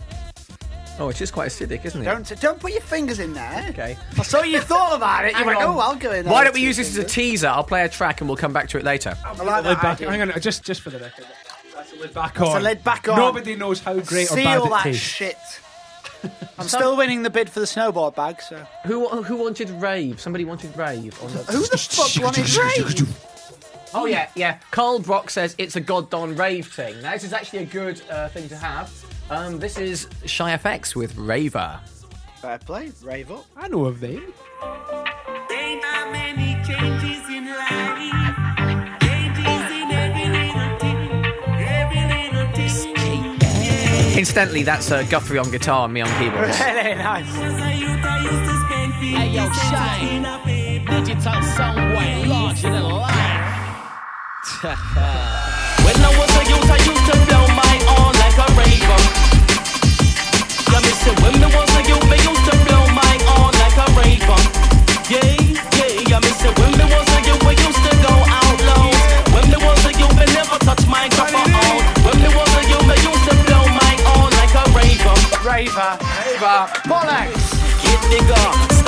Oh, it's just quite acidic, isn't it? Don't don't put your fingers in there. Okay. I saw you thought about it. You Hang went, on. oh, I'll go in there. Why don't we use this as a teaser? I'll play a track and we'll come back to it later. I like that back, idea. hang on, just just for the record. That's the lid back That's on. the lid back on. Nobody knows how great or bad Seal it that tastes. shit. I'm still winning the bid for the snowboard bag, so. Who who wanted rave? Somebody wanted rave. On the... Who the fuck wanted [LAUGHS] rave? Oh yeah, yeah. Carl Brock says it's a goddamn rave thing. Now this is actually a good uh, thing to have. Um, this is Shy FX with Raver. Fair play, rave up. I know of them. Incidentally, that's uh, Guthrie on guitar and me on keyboards. Really nice. As a youth, I used to spend 50 Hey, yo, cents Shine. in a paper. Digital sound way larger than life. [LAUGHS] When I was a youth, I used to blow my own like a raver. Yeah, me say when me was a youth, me used to blow my own like a raver. Yeah, yeah, yeah, me say when me was a youth, we used to go out low. When me was a youth, me never touch my microphone. Raver. Raver. Bollocks.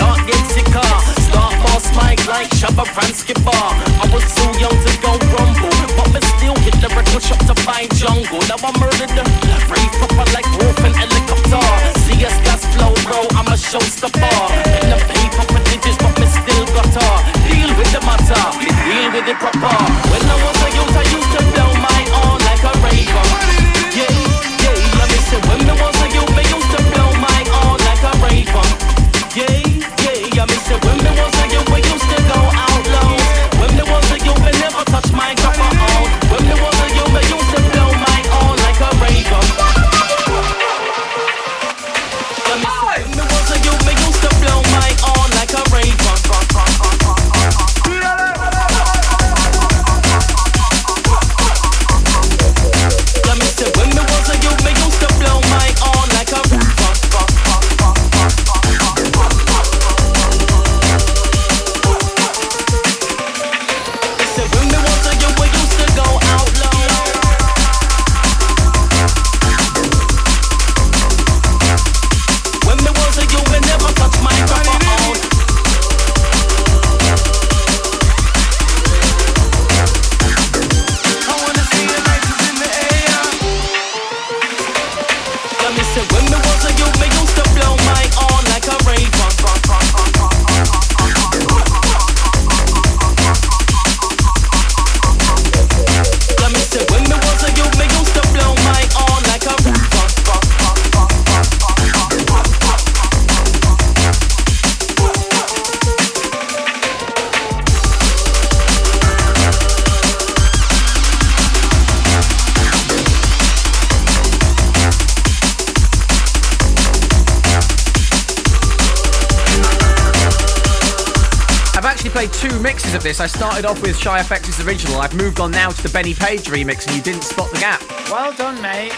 This. I started off with Shy FX's original. I've moved on now to the Benny Page remix, and you didn't spot the gap. Well done, mate.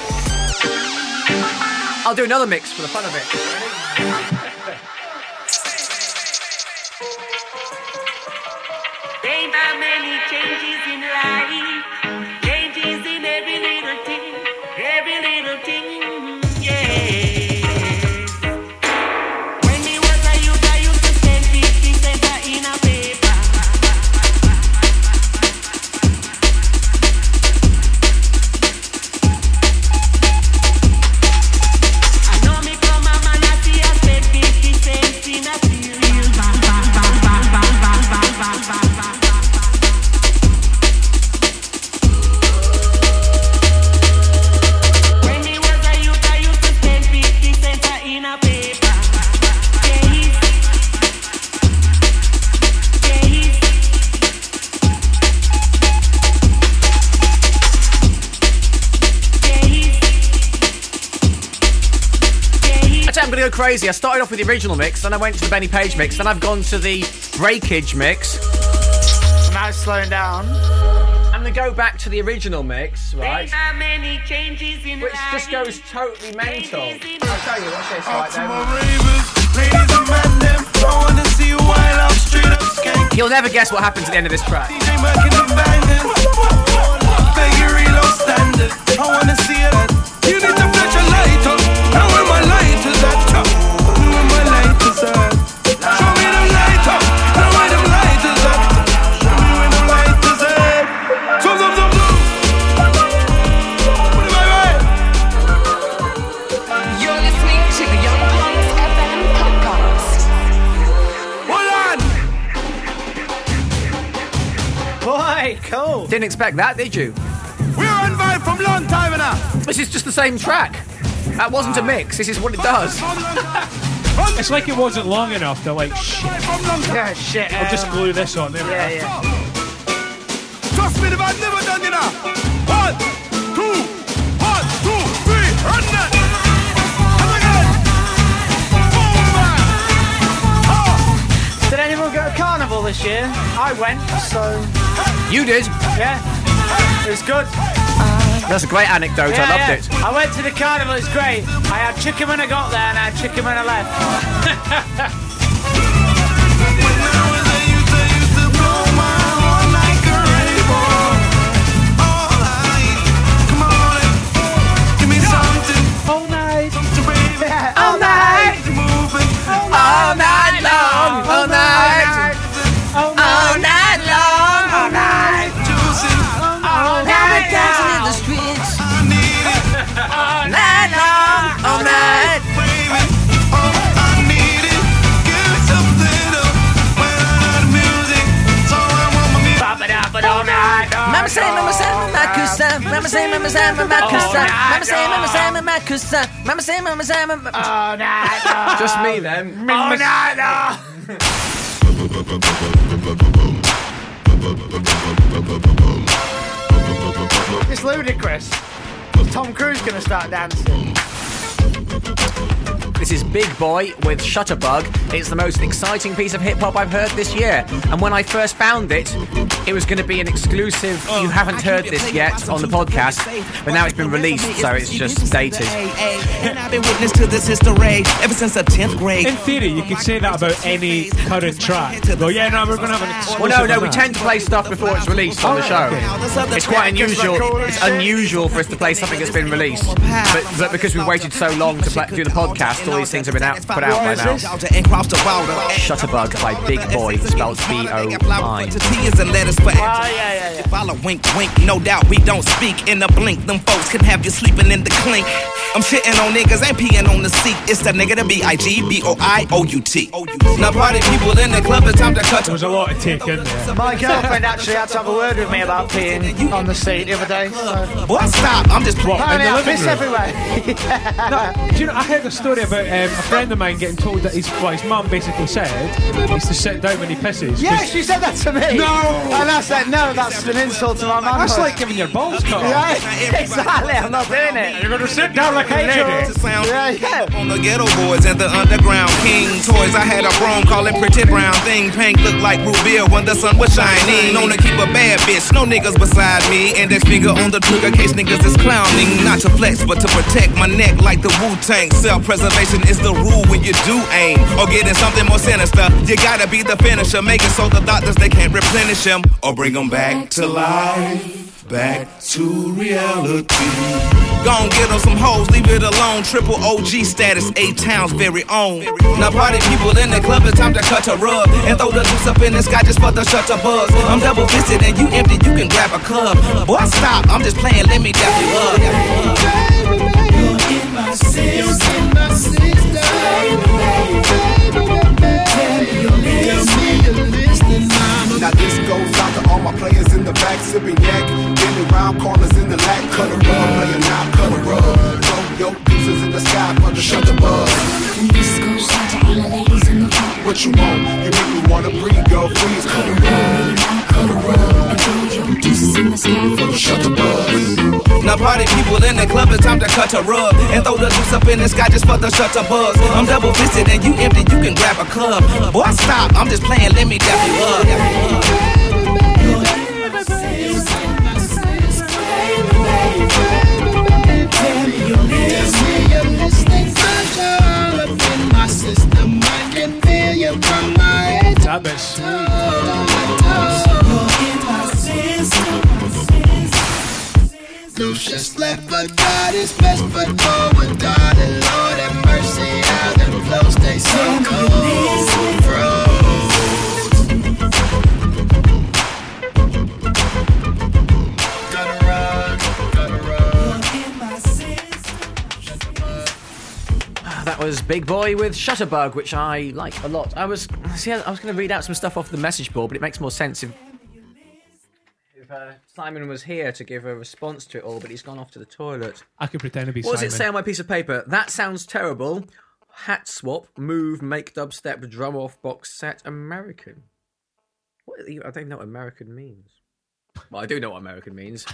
I'll do another mix for the fun of it. Off with the original mix, then I went to the Benny Page mix, then I've gone to the Breakage mix. Now it's slowing down. I'm going to go back to the original mix, right? Many changes in Which life? just goes totally mental. I'll show you, watch this right then. Ladies and men, them wanna see you wild out straight up skank. You'll never guess what happens at the end of this track. DJ Mac in the banging. Beg you real outstanding. I wanna see it. Didn't expect that, did you? We're on vibe from long time enough. This is just the same track. That wasn't a mix. This is what it does. It's like it wasn't long enough. They're like, shit, From long time. Yeah, shit. I'll just um, glue this on. There we Yeah, go. yeah. Trust me, the man never done you know. One, two, one, two, three, run that. And again. Boom, man. Oh. Did anyone go to Carnival this year? I went, so You did. yeah. It was good. That's a great anecdote. Yeah, I loved yeah. it. I went to the carnival, it's great. I had chicken when I got there and I had chicken when I left. When I say, mama say, mama kusa. Mama say, mama say, mama kusa. Mama say, mama say, mama. All night. long. Just me then. All night. long. It's ludicrous. Tom Cruise gonna start dancing. This is Big Boi with Shutterbug. It's the most exciting piece of hip hop I've heard this year. And when I first found it, it was going to be an exclusive. Oh, you haven't heard this yet on the podcast, but now it's been released, so it's just dated. And I've been witness to this history ever since the 10th grade. In theory, you could say that about any current track. Go, yeah, no, we're going to have an exclusive. Well, no, no, we tend to play stuff before it's released on the oh, show. It's quite unusual. It's unusual for us to play something that's been released, but, but because we waited so long to play, do the podcast, all these things have been out, put out by now. Shutterbug by Big Boi, spelled B-O-I. To T's and letters for Oh, yeah, yeah, yeah. Follow wink, wink, no doubt we don't speak in a blink. Them folks can have you sleeping in the clink. I'm shitting on niggas, ain't peeing on the seat. It's the nigga, the B-I-G, B-O-I-O-U-T. Now party people in the club, it's time to cut. There was a lot to take in there. My girlfriend actually had to have a word with me about peeing on the seat the other day. So. Boy, stop, I'm just... What, in Apparently I living piss room? everywhere. [LAUGHS] No, do you know, I heard a story about um, a friend of mine getting told that his, well, his mum basically said he's to sit down when he pisses. 'cause yeah, she said that to me. No. And I said, no, that's an insult to my mum. That's like giving your balls cut off. Yeah, [LAUGHS] exactly. I'm not doing it. You're going to sit down like like a lady. Yeah, yeah. on the ghetto boys and the underground king toys. I had a chrome, call it pretty brown thing. Pink looked like Rubia when the sun was shining. Known to keep a bad bitch, no niggas beside me. Index finger on the trigger case niggas is clowning. Not to flex, but to protect my neck like the Wu Tang. Self preservation is the rule when you do aim. Or getting something more sinister. You gotta be the finisher. Make it so the doctors they can't replenish him. Or bring them back to life. Back to reality. Gon' get on some hoes, leave it alone. Triple OG status, eight towns very own. Now party people in the club, it's time to cut a rug and throw the juice up in the sky just for the shutter buzz. I'm double fisted and you empty, you can grab a club. Boy, stop, I'm just playing, let me dap you up. Now this goes out to all my players in the back, sipping yak, bending round corners in the lack, cut a rug, playing now, cut a rug. Throw your deuces in the sky for the shutter buzz. This goes out to all the ladies in the front. What you want? You make me wanna breathe, girl, freeze, cut a rug. Throw your deuces. Now party people in the club, it's time to cut a rug and throw the juice up in the sky just for the shutter buzz. I'm double fisted and you empty, you can grab a club. Boy, stop, I'm just playing, let me dap you up. That bit's sweet. Lucius left, but God is best foot forward, darling. Lord have mercy, how them flows so cold. Run. That was Big Boi with Shutterbug, which I like a lot. I was see, I was going to read out some stuff off the message board, but it makes more sense if uh, Simon was here to give a response to it all, but he's gone off to the toilet. I could pretend to be What does it say on my piece of paper? That sounds terrible. Hat swap, move, make dubstep, drum off box set, American. What? I don't know what American means. Well, I do know what American means.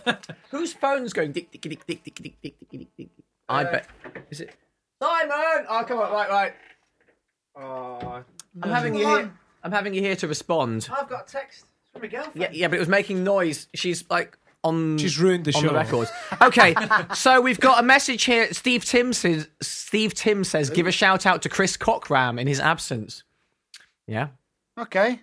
[LAUGHS] Whose phone's going dick dick dick dick dick dick dick dick dick dick? I bet. Is it Simon? Oh, come on, right, right. Oh, I'm having you here. I'm having you here to respond. I've got a text from my girlfriend. Yeah, yeah, but it was making noise. She's like on. She's ruined the on show. the record. Okay, [LAUGHS] so we've got a message here. Steve Tim says. Steve Tim says, "Give a shout out to Chris Cockram in his absence." Yeah. Okay.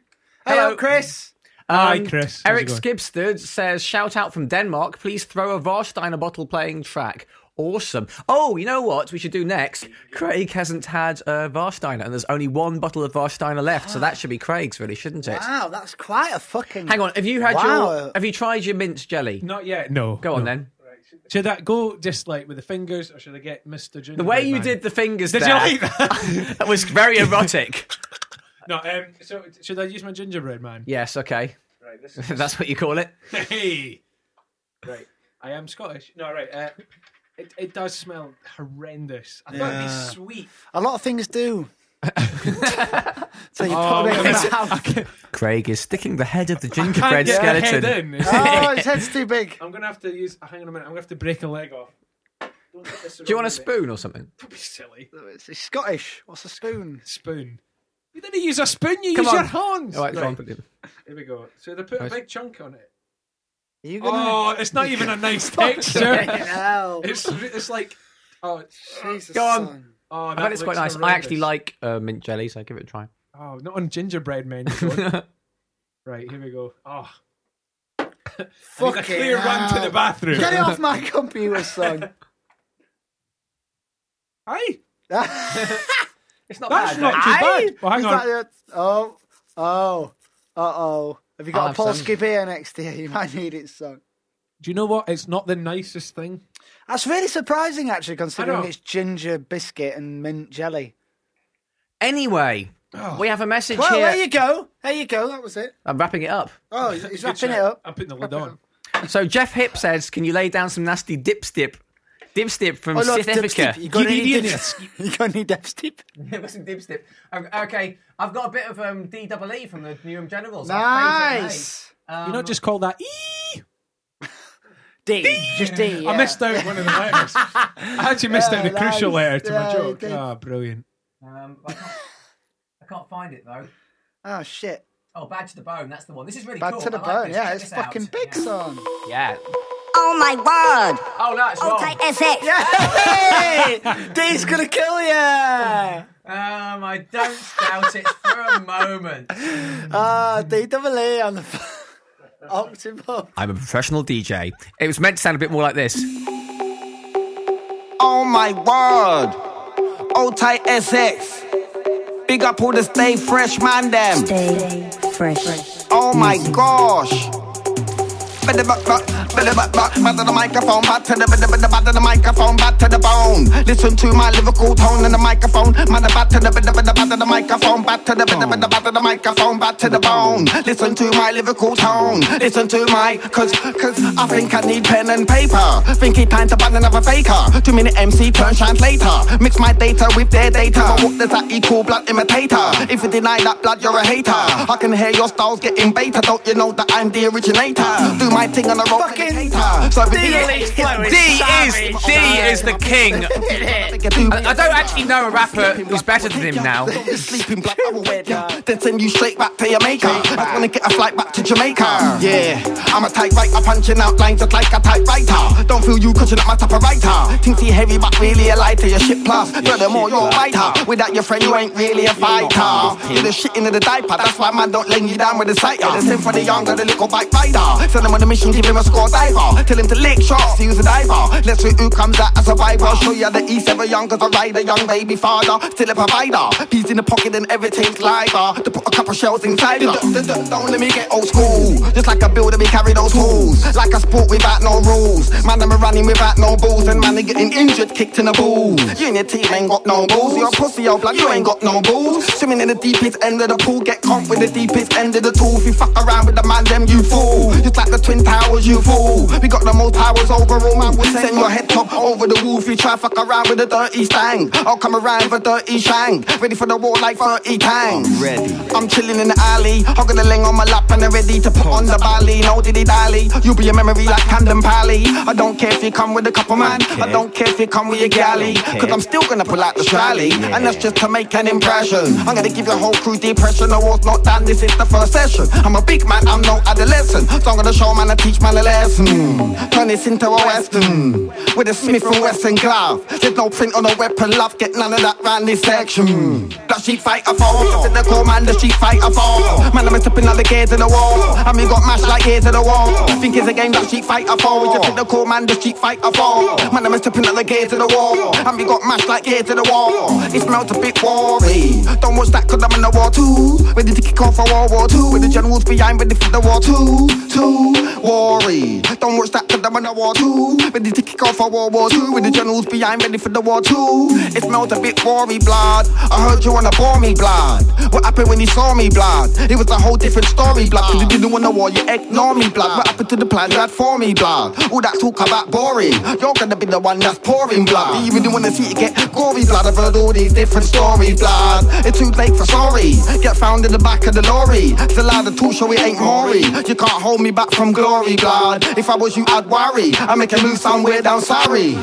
Hello. Hello, Chris. Hi, Um, Chris. How's Eric it going? Skibsted says, "Shout out from Denmark. Please throw a Varsteiner bottle playing track." Awesome. Oh, you know what we should do next? Craig hasn't had a Varsteiner, and there's only one bottle of Varsteiner left, so that should be Craig's, really, shouldn't it? Wow, that's quite a fucking. Hang on, have you had Wow. your? Have you tried your mint jelly? Not yet. No. Go on no. then. Should that go just like with the fingers, or should I get Mr. Junior? The way you did the fingers Did there, you like that? [LAUGHS] that was very erotic. [LAUGHS] no. Um. So should I use my gingerbread man? yes, okay. Right. This [LAUGHS] That's what you call it. Hey. Right. I am Scottish. No. Right. Uh, it, it does smell horrendous. I thought it'd be sweet. A lot of things do. [LAUGHS] so you Oh, put it in it's- the mouth. [LAUGHS] Craig is sticking the head of the gingerbread get the skeleton. head in. [LAUGHS] Oh, his head's too big. I'm gonna have to use. Hang on a minute. I'm gonna have to break a leg off. Don't get this Do you want a wrong with spoon or something? it. Don't be silly. It's, it's Scottish. What's a spoon? Spoon. You didn't use a spoon. You Come use on. your hands. All right, go on, put it in. Here we go. So they put Right. a big chunk on it. Are you Oh, gonna? [LAUGHS] it's not even a nice [LAUGHS] texture. It's it's like oh Jesus, Go on. son. oh I that bet it's quite looks nice. I actually like uh, mint jelly, so I give it a try. oh not on gingerbread men. [LAUGHS] right here we go. Oh, I need a Fucking clear run to the bathroom. Get it off my computer, son. Hi. It's not That's bad. not too Aye. bad. Well, hang Is on. that it? Oh, oh, uh oh. Have you I'll got a have Paul some. Skip here next to you? [LAUGHS] You might need it, son. Do you know what? It's not the nicest thing. That's really surprising, actually, considering it's ginger biscuit and mint jelly. Anyway, oh. we have a message Well, here. there you go. There you go. That was it. I'm wrapping it up. Oh, he's Good wrapping it up. I'm putting the lid on. So Jeff Hip says, "Can you lay down some nasty dibstip, dibstip from Oh, no, South Africa?" dibstip. You're gonna You need [LAUGHS] need dibstip. You're gonna need. It was some dibstip. Um, Okay, I've got a bit of um, DEE from the Newham Generals. Nice. Um, You not just call that E. [LAUGHS] D. Just D. I yeah. missed out one of the letters. [LAUGHS] I actually missed out the Yeah, crucial letter to my joke. you did. Ah, brilliant. Um, I, can't, I can't find it though. Oh shit. Oh, Bad to the Bone. That's the one. This is really Bad cool. to the I bone. this. Yeah, Check it's this out. fucking big song. Yeah. Oh my word! Oh no, it's wrong. SX. Hey! D's gonna kill you. Um, I don't doubt it for a moment. Ah, D double E on the octave up. I'm a professional DJ. It was meant to sound a bit more like this. Oh my word. Old tight SX. Big up all the stay fresh man them. Stay fresh. Oh my gosh. Better back, back, better back, back, back to the microphone, back to the, better, better, back to the microphone, back to the bone. Listen to my lyrical tone in the microphone. Man, back to the, better, better, back to the microphone, back to the, better, better, back to the microphone, back to the bone. Listen to my lyrical tone. Listen to my, cause, cause I think I need pen and paper. Think it time to ban another faker. Two minute MC turn translator. Mix my data with their data. But what does that equal? Blood imitator. If you deny that blood, you're a hater. I can hear your styles getting beta. Don't you know that I'm the originator? Do my thing on the road. Fucking So D is D is the king. I, I don't actually know a rapper who's better than him now. Sleeping black, I will wake ya. Then send you straight back to your maker. I wanna get a flight back to Jamaica. Uh. Yeah, I'm a typewriter, punching out lines just like a typewriter. Don't feel you cushion up my typewriter. Think he heavy, but really a lighter. Your shit plus, furthermore, you're a fighter. Without your friend, you ain't really a fighter. You're the shit into the diaper. That's why man don't lay you down with the sighter. The same for the young, got the little bike rider. Send him a mission, give him a score diver. Tell him to lick shots, use a diver. Let's see who comes out as a survivor. Show you the E7 young, cause I ride a young baby father. Still a provider. Peas in the pocket and everything's liver. To put a couple shells inside her. Don't let me get old school. Just like a builder, we carry those tools. Like a sport without no rules. Man, I'm running without no balls. And man, they getting injured, kicked in the balls. You and your team ain't got no balls. You're a pussy, old blood, you ain't got no balls. Swimming in the deepest end of the pool. Get comp with the deepest end of the tool. If you fuck around with the man, them you fool. Just like the Twin Towers, you fool. We got the most powers overall. Man, we'll send your head top over the. If you try fuck around with a dirty stang, I'll come around with a dirty shank. Ready for the war like 30 tanks. Ready. I'm chilling in the alley. Hogging the ling on my lap and I'm ready to put on the bally. No diddy dally. You'll be a memory like Camden Pally. I don't care if you come with a couple man. I don't care if you come with your galley. Cause I'm still gonna pull out the strally. And that's just to make an impression. I'm gonna give your whole crew depression. The war's not done, this is the first session. I'm a big man, I'm no adolescent. So I'm gonna show man, I teach man a lesson. Turn this into a western. With a Smith and Wesson glove. There's no print on a weapon, love. Get none of that round this section. That sheet fighter for. The call man, the sheet fighter for. Man, I'm stepping out the gears of the wall. And we got mashed like gears of the wall. Think it's a game that sheet fighter for. We just the call man, the sheet fighter for. Man, I'm stepping out the gears of the wall. And we got mashed like gears of the wall. It smells a bit worry. Don't watch that cause I'm in the war too. Ready to kick off for World War Two. With the generals behind, ready for the war too. Two, worry. Don't watch that cause I'm in the war too. Ready to kick off for World War Two. With the generals behind, ready for the war too. It smells a bit worry, blood. I heard you wanna bore me, blood. What happened when you saw me, blood? It was a whole different story, blood. Cause you didn't wanna war, you ignore me, blood. What happened to the plan had for me, blood? All that talk about boring. You're gonna be the one that's pouring blood. You really wanna see it get gory, blood. I've heard all these different stories, blood. It's too late for sorry. Get found in the back of the lorry. Still out the tool, show it ain't Maury. You can't hold me back from glory, blood. If I was you, I'd worry. I make a move somewhere down sorry.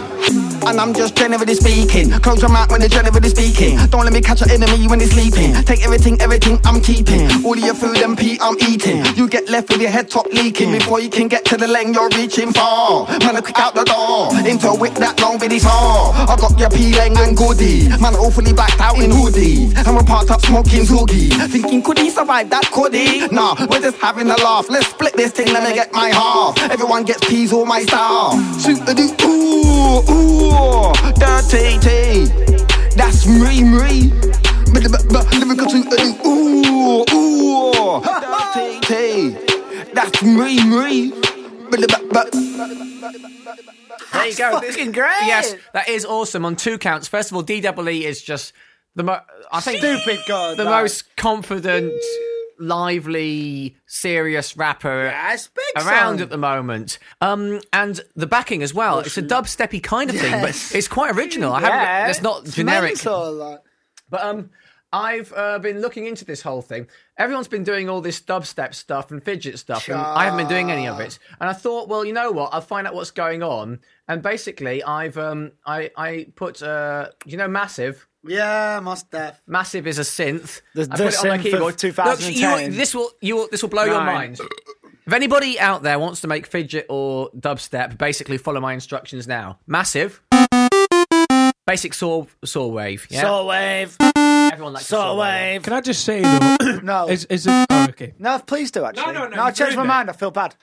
And I'm just generally speaking. Close your mouth when they're generally speaking. Don't let me catch your enemy when they're sleeping. Take everything, everything I'm keeping. All of your food and pee I'm eating. You get left with your head top leaking. Before you can get to the lane you're reaching for. Man, I quick out the door. Into a whip that long with his. I got your peeling and goodie. Man, awfully blacked out in hoodies. And we're parked up smoking zoogie. Thinking, could he survive that? Could he? Nah, we're just having a laugh. Let's split this thing, let me get my half. Everyone gets peas or my star. Shoot the do, ooh, ooh, dirty tea. That's me, me. But the but lyrical to the ooh, ooh, dirty tea. That's me, me. But the but There you go. fucking great. Yes, that is awesome on two counts. First of all, DWE is just the mo- I think Stupid god. the like. most confident, lively, serious rapper Yeah, it's around song. at the moment. Um, and the backing as well. It's a dubsteppy kind of thing, but it's quite original. I haven't. Yeah, It's not it's generic. like. But um, I've uh, been looking into this whole thing. Everyone's been doing all this dubstep stuff and fidget stuff, and I haven't been doing any of it. And I thought, well, you know what? I'll find out what's going on. And basically, I've um, I I put uh, you know, massive. Yeah, must have. Massive is a synth. The- I the put it on my synth of keyboard. 2010. Look, you, this will you will, this will blow your Nine. mind. If anybody out there wants to make fidget or dubstep, basically follow my instructions now. Massive. Basic saw saw wave. Yeah. Saw wave. Everyone likes a Saw saw wave. wave. Can I just say though? [COUGHS] No. Is is it? Oh, okay. No, please do actually. no, No, I you've changed my it. mind. I feel bad.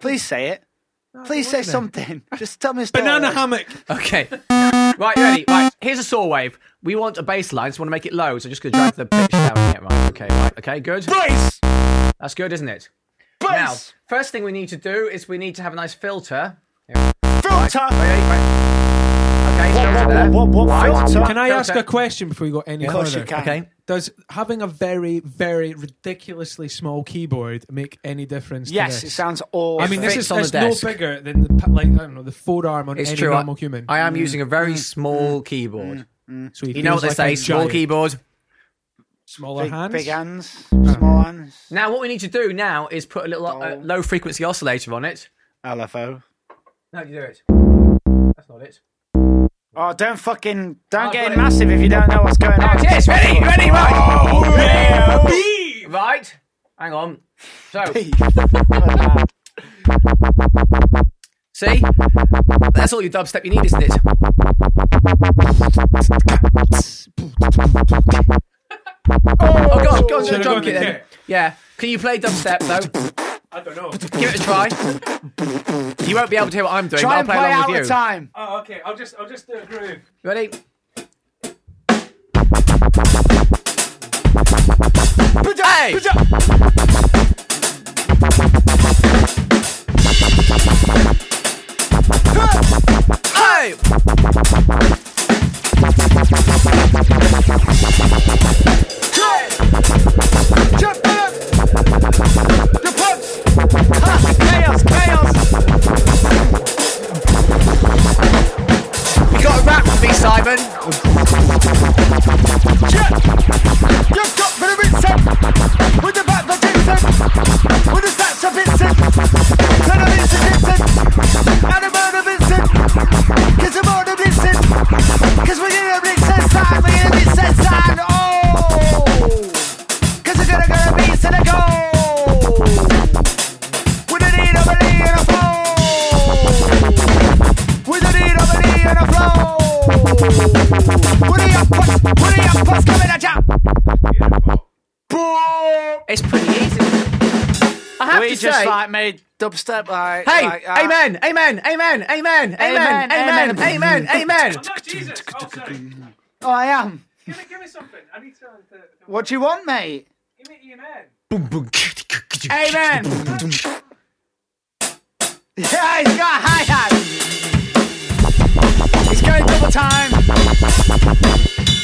Please say it. Please say something. [LAUGHS] Just tell me a story. Banana hammock. Okay. right, ready? Right, here's a saw wave. We want a bass line, so we want to make it low, so I'm just gonna drag the pitch down here. Right, okay, right, okay, good. Bass. That's good, isn't it? Bass. Now, first thing we need to do is we need to have a nice filter. Filter. Oh, Ready? Right. Okay, filter there. What, what, what Right. filter? Can I ask a question before we go any Of course further? you can. Okay. Does having a very, very ridiculously small keyboard make any difference? to Yes, this? it sounds awful. I mean, this is it's no bigger than the like I don't know the forearm on It's any true. I- normal human. I am using a very mm. small mm. keyboard. Mm. So he You know what they like say, small giant. keyboard. smaller big, hands. big hands, small hands. Now, what we need to do now is put a little uh, low frequency oscillator on it. LFO. No, you do it. That's not it. Oh, don't fucking don't Oh, get in massive if you don't know what's going on. There it is. Ready, ready, right. Oh yeah, Right. Hang on. So, [LAUGHS] see? That's all your dubstep you need, isn't it? [LAUGHS] Oh, go on, go on, Should I drum kit then. Yeah. Can you play dubstep, though? [LAUGHS] I don't know. Give it a try. You won't be able to hear what I'm doing, Try but and I'll play play along out with the time. Oh, okay. I'll just I'll just do a groove. Ready? Hey! Hey! The Simon? You've got the! With the back Vincent! With the like made dubstep like. Hey, like, uh, amen, amen, amen, amen, amen, amen, Amen, amen, amen. amen. not Jesus. Oh, sorry. Oh, I am. give me give me something. I need to. to, to What do you want, mate? give me amen. Amen. [LAUGHS] yeah, he's got a hi hat. He's going double time.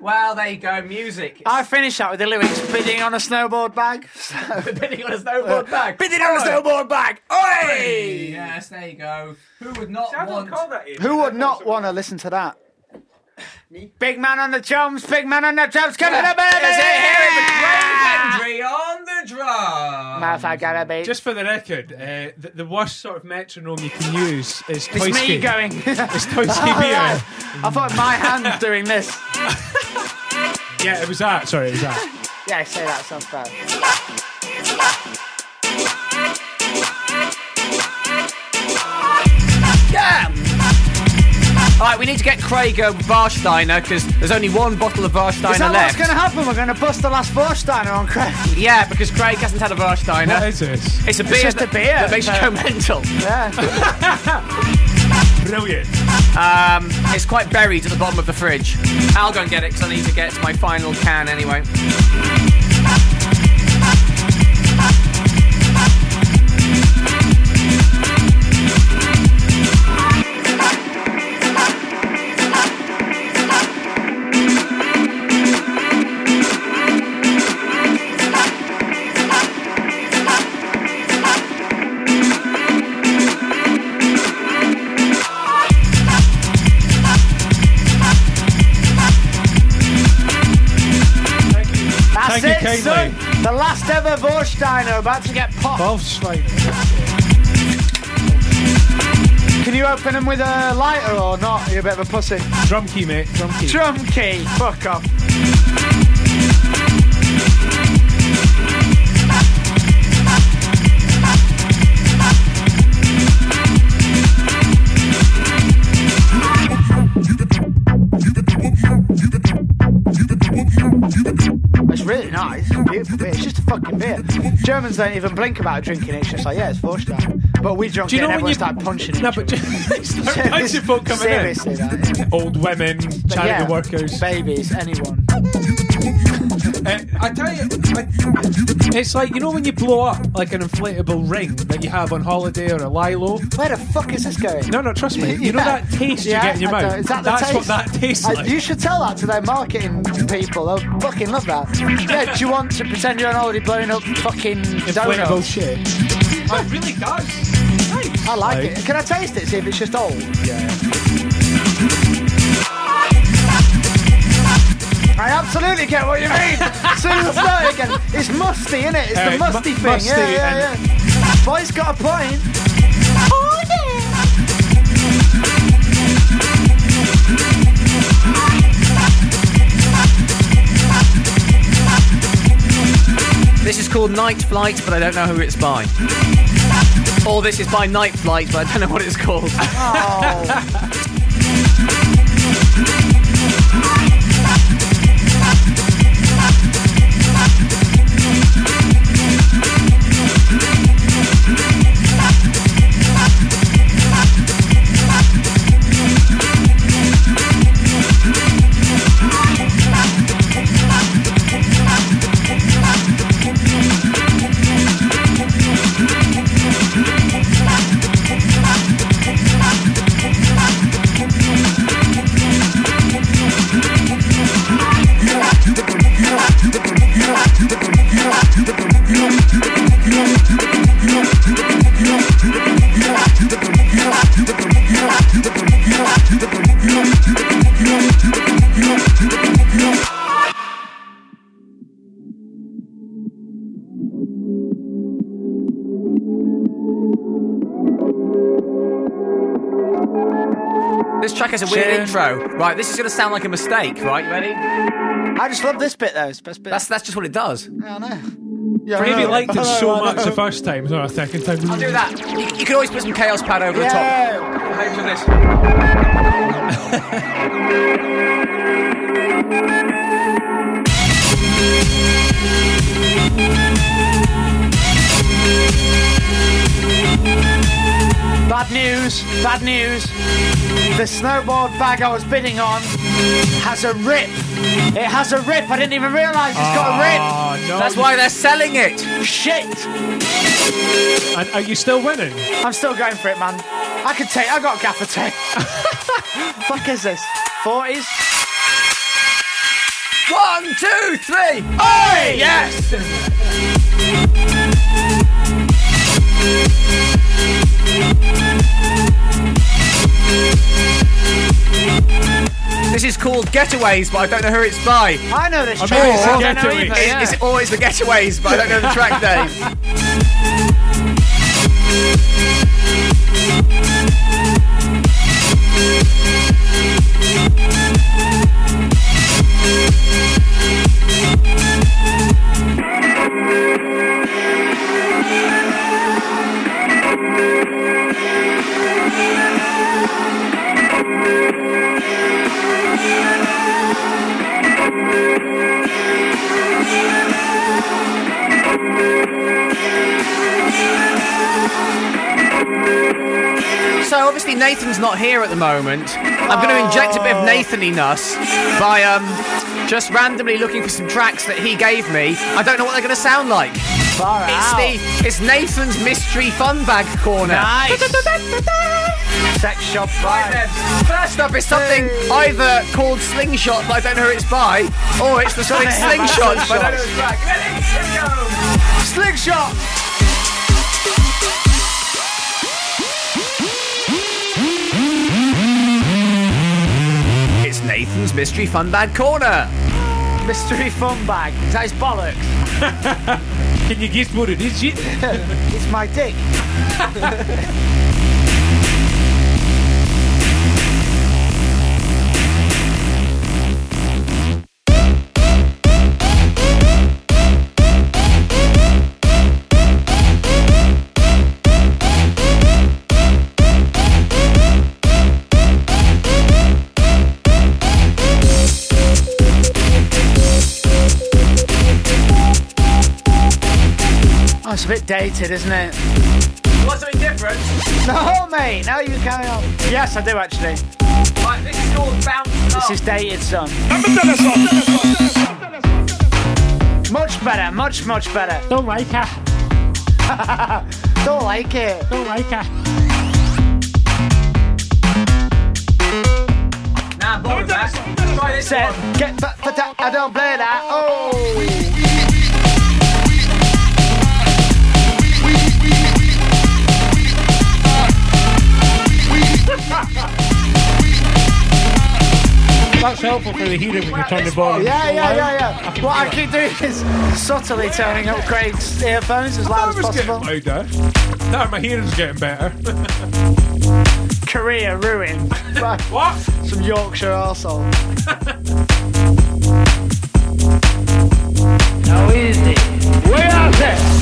Well, there you go, music. I finished that with the lyrics bidding on a snowboard bag. [LAUGHS] [LAUGHS] bidding on a snowboard uh, bag. bidding on a snowboard bag. Oi! Yes, there you go. Who would not want? call that. Who would not want to listen to that? Big man on the drums, big man on the drums, coming up, baby! Is it here with Craig Hendry on the drum? Mouth I gotta be. Just for the record, uh, the, the worst sort of metronome you can use is it's Toysky. me going. [LAUGHS] It's Toysky [LAUGHS] beer. I thought my hand's [LAUGHS] doing this. Yeah, it was that. Sorry, it was that. Yeah, say that sounds bad. Yeah! Alright, we need to get Craig a Warsteiner because there's only one bottle of Is Warsteiner that what's going to happen? We're going to bust the last Vorsteiner on Craig. Yeah, because Craig hasn't had a Warsteiner. What is this? It's a beer, just a that, beer. that makes you go mental. Yeah. [LAUGHS] Brilliant. Um, it's quite buried at the bottom of the fridge. I'll go and get it because I need to get my final can anyway. That's Thank you it, kindly. son. The last ever Vorsteiner about to get popped. Wolfsschwein. Can you open them with a lighter or not? You're a bit of a pussy. Drum key, mate. Drum key. Drum key. Fuck off. Beautiful beer. It's just a fucking beer. Germans don't even blink about drinking it. It's just like, yeah, it's Vorstein. But we drunk Do you it and know when everyone you started punching each No, other. [LAUGHS] but start punching folk coming Seriously, in. that, yeah. Old women, charity yeah, workers. babies, anyone. I tell you, I, it's like you know when you blow up like an inflatable ring that you have on holiday or a lilo. Where the fuck is this going? No, no, trust me. You know that taste Yeah, you get in your I mouth. know. Is that the That's taste? what that tastes I- like. You should tell that to their marketing people. They'll fucking love that. Yeah, do you want to pretend you're on holiday blowing up fucking Inflatable donuts? shit. it really does. Nice. I like Like- it. Can I taste it? See if it's just old. Yeah. I absolutely get what you mean. [LAUGHS] as soon as I start again, it's musty, isn't it? It's the musty mu- thing. musty yeah, yeah, yeah. Boy's got a point. Oh yeah. This is called Night Flight, but I don't know who it's by. Or this is by Night Flight, but I don't know what it's called. Oh. [LAUGHS] intro. Right, this is going to sound like a mistake, right? You ready? I just love this bit though. It's the best bit. That's that's just what it does. I know. Yeah, I Really know. liked it so much the first time, so a second time. I'll do that. You, you can always put some Kaoss pad over the top. Yeah. Maybe for this. [LAUGHS] Bad news, bad news. The snowboard bag I was bidding on has a rip. It has a rip. I didn't even realise it's got a ah, rip. Oh, no. That's why they're selling it. Shit. And are you still winning? I'm still going for it, man. I could take. I got gaffer tape. [LAUGHS] fuck is this? 40s? One, two, three. Hey! Yes. [LAUGHS] This is called Getaways, but I don't know who it's by. I know this track. It's always the Getaways, but I don't know the track [LAUGHS] name. So obviously Nathan's not here at the moment. I'm going to inject a bit of Nathaniness by um, just randomly looking for some tracks that he gave me. I don't know what they're going to sound like. Far it's out. the it's Nathan's mystery fun bag corner. Nice. Sex shop Right then. First up is something either called Slingshot, but I don't know who it's by, or it's the [LAUGHS] song Slingshot, but I don't know who it's by. Ready? Here we go. Slingshot. Nathan's mystery fun bag corner. Mystery fun bag. Is that his bollocks? [LAUGHS] Can you guess what it is yet? [LAUGHS] it's my dick. [LAUGHS] a bit dated, isn't it? Want something different? [LAUGHS] No, mate. Now you carry on. Yes, I do actually. Right, this is called Bounce This is dated, son. Much better, much, much better. Don't like her. [LAUGHS] Don't like it. Don't like her. Nah, borrow that. Try this Said, one. get back for that. I don't play that. Oh. That's helpful for the hearing when you turn the volume. Yeah, yeah, yeah, yeah. What I keep doing is subtly turning up Craig's earphones as loud as That was possible. getting louder. Now my hearing's getting better. [LAUGHS] Career ruined. [LAUGHS] By what? Some Yorkshire arsehole. How is it? Where are they?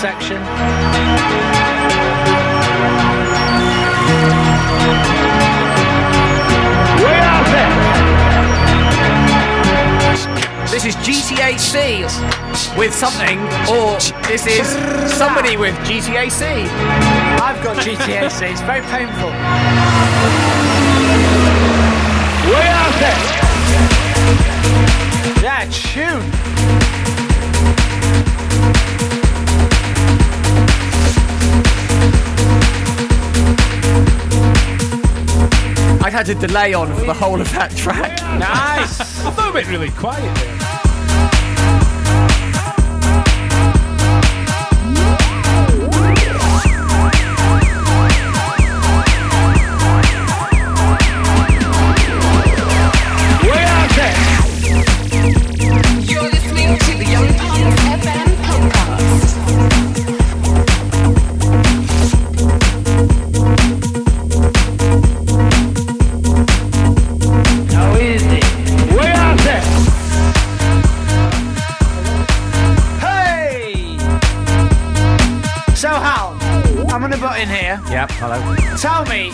Section. Delay on for the whole of that track. Nice. I thought it went really quiet there. Yep, hello. Tell me,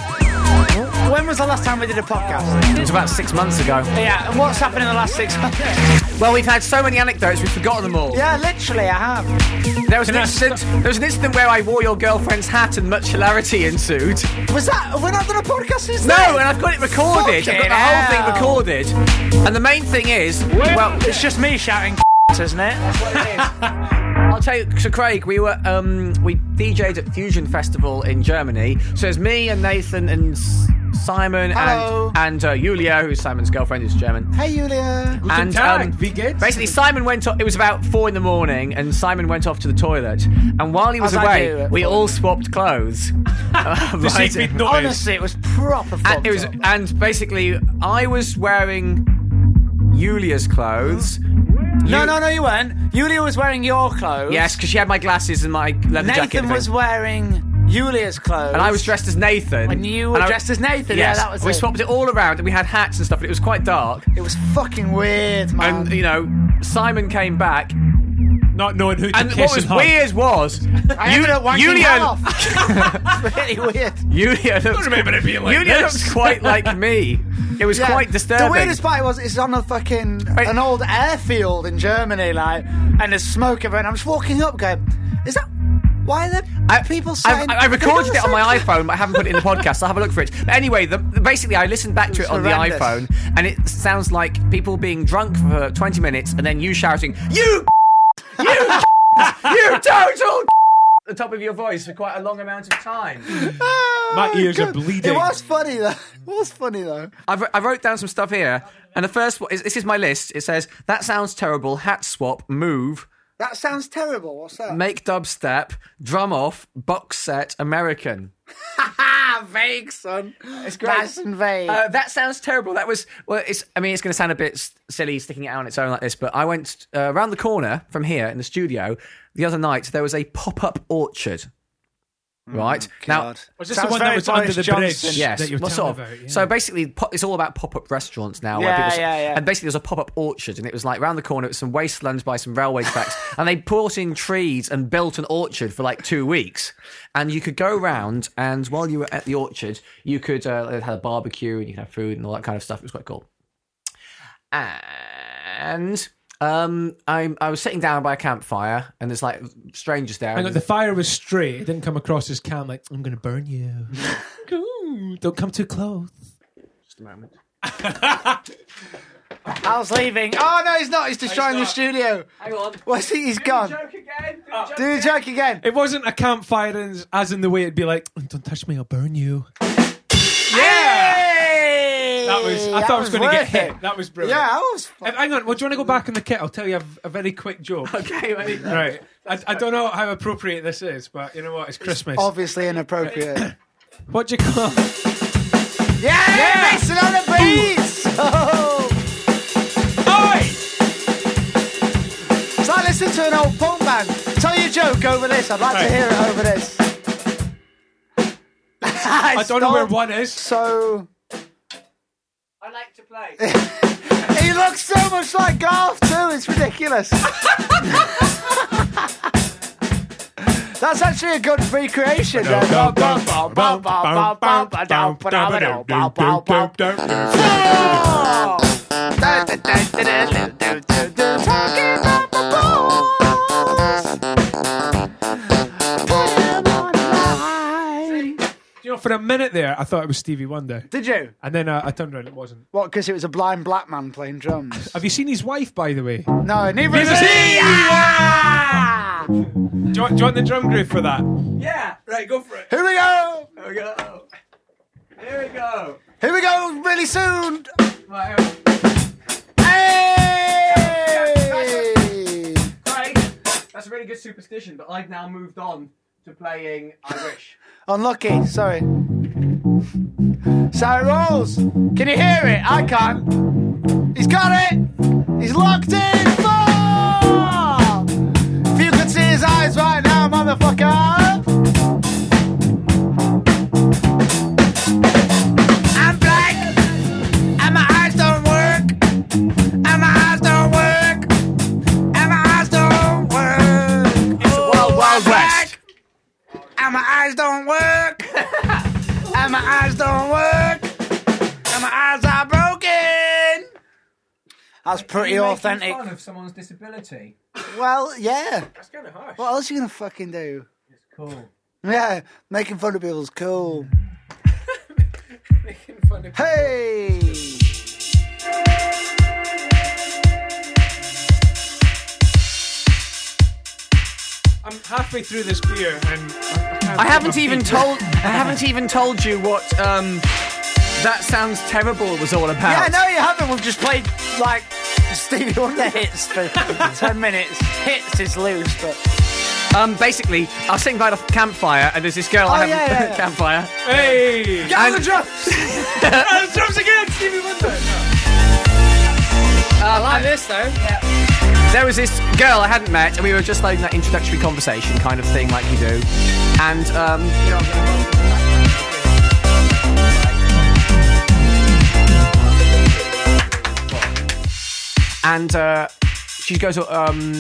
when was the last time we did a podcast? It was about six months ago. Yeah, and what's happened in the last six months? [LAUGHS] Well, we've had so many anecdotes, we've forgotten them all. Yeah, literally, I have. There was an incident. There was an incident where I wore your girlfriend's hat and much hilarity ensued. Was that? Have we not done a podcast since No, and I've got it recorded. I've got Fucking the whole thing recorded. And the main thing is, well, it's just me shouting, [LAUGHS] isn't it? I'll [LAUGHS] tell you. So, Craig, we were um, we DJ'd at Fusion Festival in Germany. So it's me and Nathan and Simon Hello. and and uh, Julia, who's Simon's girlfriend, who's German. Hey, Julia. and Tag, um, wie geht's? basically, Simon went. off it was about four in the morning, and Simon went off to the toilet. And while he was As I do away, at we four. all swapped clothes. To see if he'd. Honestly, it was proper fun. and it was, and basically, I was wearing Julia's clothes. No, no, no, you weren't. Julia was wearing your clothes. Yes, because she had my glasses and my leather jacket. Nathan was wearing Julia's clothes. and I was dressed as Nathan. And you were I- dressed as Nathan. Yes, Yeah, that was it. we it. swapped it all around, and we had hats and stuff. And it was quite dark. It was fucking weird, man. And you know, Simon came back, Not knowing who to and kiss what was and hug. weird was [LAUGHS] I ended up wanking Julia. her off. it's [LAUGHS] really weird. Julia looks, remember it being like Julia this. looks quite like me. It was Yeah. quite disturbing. The weirdest part was it's on a fucking Wait. an old airfield in Germany, like, and there's smoke everywhere. And I'm just walking up, going, "Is that why are there I, people I've, saying?" I recorded it on my iPhone, but I haven't put it in the [LAUGHS] podcast. I'll have a look for it. But anyway, the, basically, I listened back to it It's on the horrendous. iPhone, and it sounds like people being drunk for 20 minutes, and then you shouting, "You, you, [LAUGHS] [LAUGHS] you total." at [LAUGHS] the top of your voice for quite a long amount of time. My ears are bleeding. It was funny though. It was funny though. I've, I wrote down some stuff here, and the first one is this is my list. It says that sounds terrible. Hat swap, move, That sounds terrible. What's that? make dubstep, drum off, box set, American. [LAUGHS] Vague, son. It's Nice and vague. Uh, that sounds terrible. That was well. It's. I mean, it's going to sound a bit silly sticking it out on its own like this, but I went uh, around the corner from here in the studio the other night. There was a pop-up orchard. Right now, Was this the one that very was under the Johnson. bridge? Yes, that you're well, sort of. about, yeah. So basically, it's all about pop-up restaurants now. where Yeah, people, yeah, yeah. And basically, there's a pop-up orchard, and it was like round the corner. It was some wastelands by some railway tracks, [LAUGHS] and they brought in trees and built an orchard for like two weeks. And you could go round, and while you were at the orchard, you could uh, it had a barbecue, and you could have food and all that kind of stuff. It was quite cool. And um, I, I was sitting down by a campfire, and there's like strangers there. Hang on, the fire was straight. It didn't come across as calm. Like I'm going to burn you. [LAUGHS] Ooh, Don't come too close. just a moment. Al's leaving. Oh no, he's not. He's destroying the studio. Hang on. What's he? He's gone. Do the joke again. Do the joke again. It wasn't a campfire as, as in the way it'd be like, "Don't touch me, I'll burn you." Yay! That was. I That thought I was going to get worth hit. That was brilliant. Yeah, I was. Uh, hang on. Well, do you want to go back in the kit? I'll tell you a, a very quick joke. [LAUGHS] Okay, wait. Right. I, I don't know how appropriate this is, but you know what? It's Christmas. Obviously inappropriate. [COUGHS] What do you call? yeah, yeah, mixing on the beats. [LAUGHS] Oh. It's like listening to an old punk band. Tell your joke over this. I'd like Right. to hear it over this. I don't know where one is. So I like he looks so much like Garth too. It's ridiculous. That's actually a good recreation. You for a minute there, I thought it was Stevie Wonder, Did you? and then uh, I turned around, it wasn't. What? Because it was a blind black man playing drums. Have you seen his wife, by the way? No, neither is Neither is he. he. Ah! Do you, want, do you want the drum groove for that? Yeah, right, go for it. Here we go. Here we go. Here we go. Here we go. Really soon. Right, Hey! Craig, that's a really good superstition, but I've now moved on to playing I Wish. [LAUGHS] Unlucky. Sorry. So it rolls. Can you hear it? I can't. He's got it. He's locked in. Four. If you could see his eyes right now, motherfucker. and my eyes don't work. and my eyes don't work. And my eyes are broken. That's pretty are making authentic. Fun of someone's disability. Well, yeah. That's kind of harsh. What else are you gonna fucking do? It's cool. Yeah, making fun of people's cool. [LAUGHS] making fun of. People. Hey. I'm halfway through this beer and I, I, can't I put haven't even feet- told. I [LAUGHS] haven't even told you what um, that sounds terrible was all about. Yeah, no, you haven't. We've just played like Stevie Wonder hits for [LAUGHS] ten minutes. Hits is loose, but Um, basically, I was sitting by the campfire, and there's this girl I Oh, have yeah, yeah, [LAUGHS] yeah. campfire. Hey! get on And- the drums. The drums again, Stevie Wonder. I like this though. There was this girl I hadn't met, and we were just like in that introductory conversation kind of thing, like you do. And um, you know, and uh, she goes, um,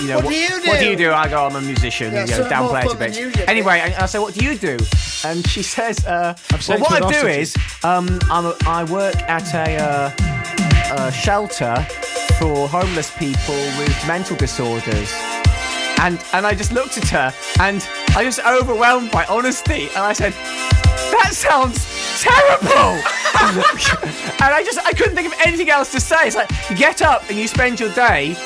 you know, What do you What do do?" you do? I go, I'm a musician. Yeah, you know, downplay it a bit. anyway, and I say, what do you do? And she says, uh, well, what I do is, um, I'm a, I work at a, uh, a shelter for homeless people with mental disorders. And and I just looked at her, and I was overwhelmed by honesty, and I said, "That sounds terrible." [LAUGHS] and I just I couldn't think of anything else to say. It's like you get up and you spend your day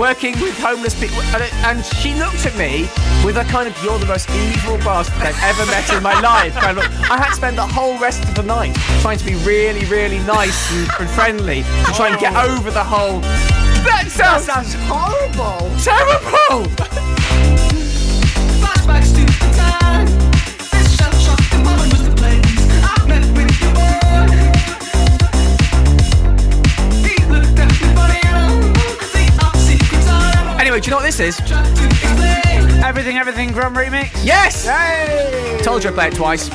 working with homeless people, and, it- and she looked at me with a kind of "You're the most evil bastard I've ever met in my life." Kind of, I had to spend the whole rest of the night trying to be really, really nice and, and friendly, and trying to get oh. over the whole. That sounds, sounds horrible. terrible. Flashbacks do you know what this is? Tried to explain. Everything, everything, Grum remix. Yes. Hey! Told you I'd play it twice.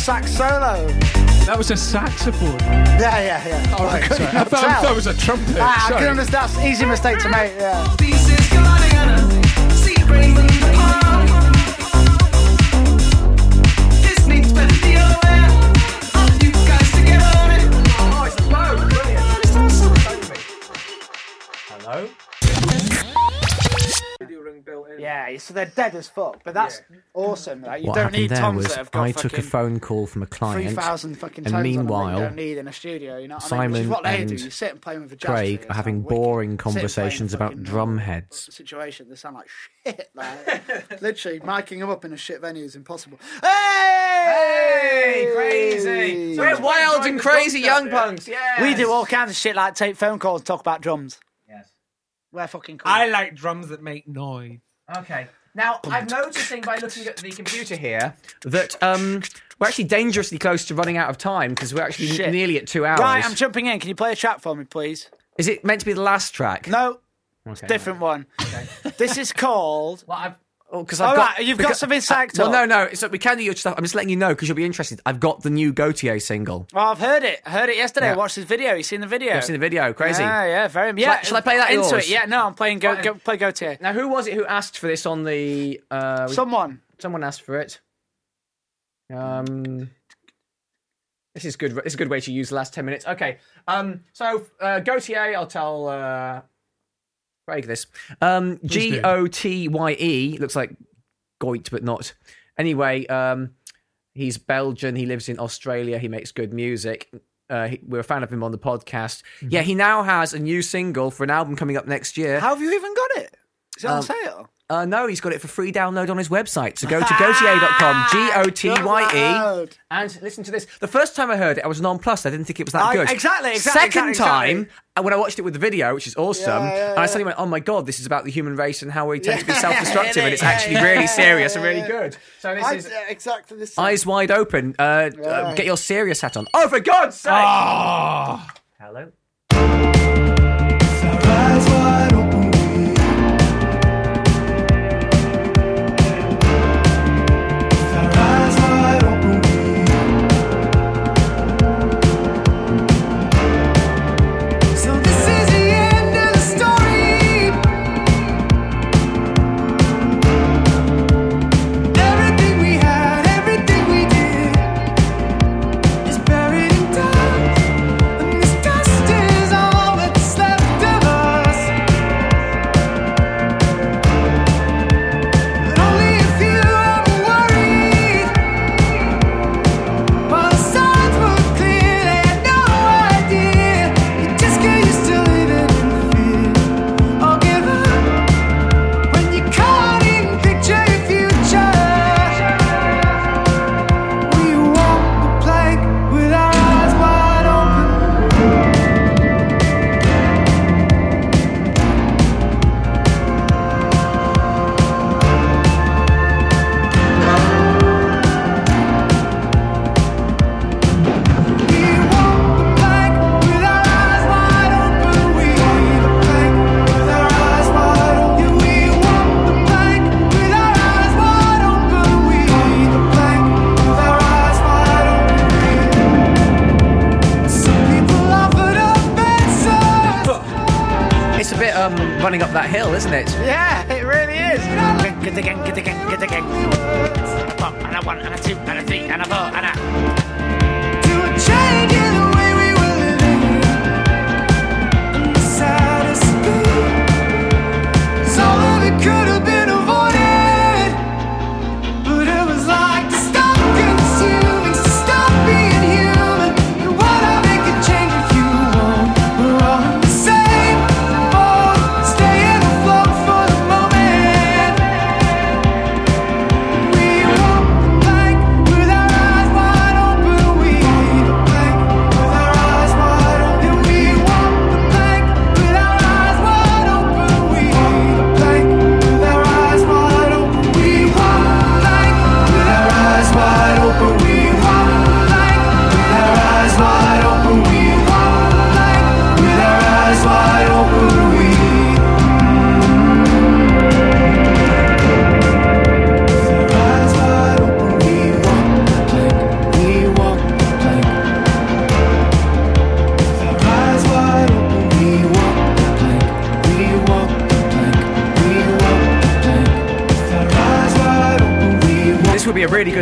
Sax solo. That was a saxophone. Yeah, yeah, yeah. All right, I. I thought it was a trumpet. Ah, I can understand. That's an easy mistake to make. Yeah. So they're dead as fuck, but that's awesome. Like, you what don't happened need there toms was that have got I took a fucking phone call from a client. 3,000 fucking and tones on them that meanwhile, you don't need in a studio, you know what I mean? Which is Simon what they do. and You sit and play with a jazz Craig trio, are it having sounds wicked. boring Sit and play conversations about fucking drum uh, heads. Situation, they sound like shit. [LAUGHS] Like, [LAUGHS] literally, miking them up in a shit venue is impossible. Hey! Hey, crazy! We're wild and crazy young punks. Yeah. We do all kinds of shit like take phone calls and talk about drums. Yes. We're fucking cool. I like drums that make noise. Okay. Now, I'm noticing by looking at the computer here that um, we're actually dangerously close to running out of time because we're actually Shit. nearly at two hours. Right, I'm jumping in. Can you play a track for me, please? Is it meant to be the last track? No, Okay. different one. This is called. Well, I've. Because All I've got, right, you've got because- something psyched Well, up. no, no. So we can do your stuff. I'm just letting you know because you'll be interested. I've got the new Gotye single. Oh, I've heard it. I heard it yesterday. Yeah. I watched his video. You seen the video? You've seen the video. Crazy. Yeah, yeah, very. Shall Yeah. I- shall I play that into yours? it? Yeah, no, I'm playing go, go play Gotye. Now, who was it who asked for this on the? Uh, Someone. someone asked for it. Um, this is good. This is a good way to use the last ten minutes. Okay. Um, so uh, Gotye, I'll tell uh, Craig this. Um. G O T Y E looks like Goit, but not. Anyway, um, he's Belgian. He lives in Australia. He makes good music. Uh, he, we're a fan of him on the podcast. Mm-hmm. Yeah, he now has a new single for an album coming up next year. How have you even got it? Is it on Um, sale? Uh, no, he's got it for free download on his website. So go to gotye.com, G O T Y [LAUGHS] Good E, and listen to this. The first time I heard it, I was nonplussed. I didn't think it was that I- good. exactly, exactly, Second exactly, time, exactly. and when I watched it with the video, which is awesome, Yeah, yeah, and I suddenly went, "Oh my god, this is about the human race and how we tend to be [LAUGHS] self-destructive, and it's yeah, actually yeah, really yeah, serious and yeah, really good." So this I- is yeah, exactly the same. eyes wide open. Uh, uh, get your serious hat on. Oh, for God's sake! Ah. Hello. Up that hill, isn't it? It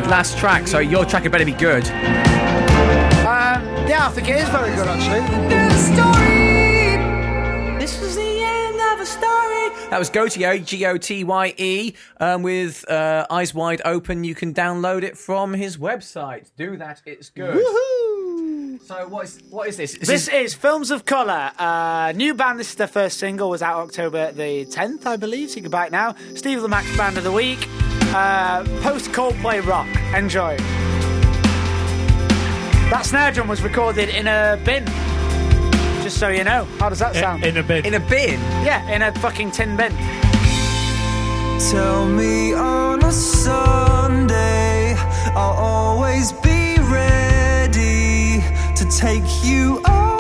last track, so your track had better be good. Um, yeah, I think it is very good actually. This is the end of a story. That was Gotye, G O T Y E, um, with uh, Eyes Wide Open. You can download it from his website. Do that, it's good. Woohoo! So what is what is this? Is This is Films of Colour. Uh, new band. This is their first single. Was out October the 10th, I believe. So you can buy it now. Steve the Max Band of the Week. Uh, Post Coldplay Rock. Enjoy. That snare drum was recorded in a bin. Just so you know. How does that sound? in a bin. In a bin? Yeah, in a fucking tin bin. Tell me on a Sunday, I'll always be ready to take you away.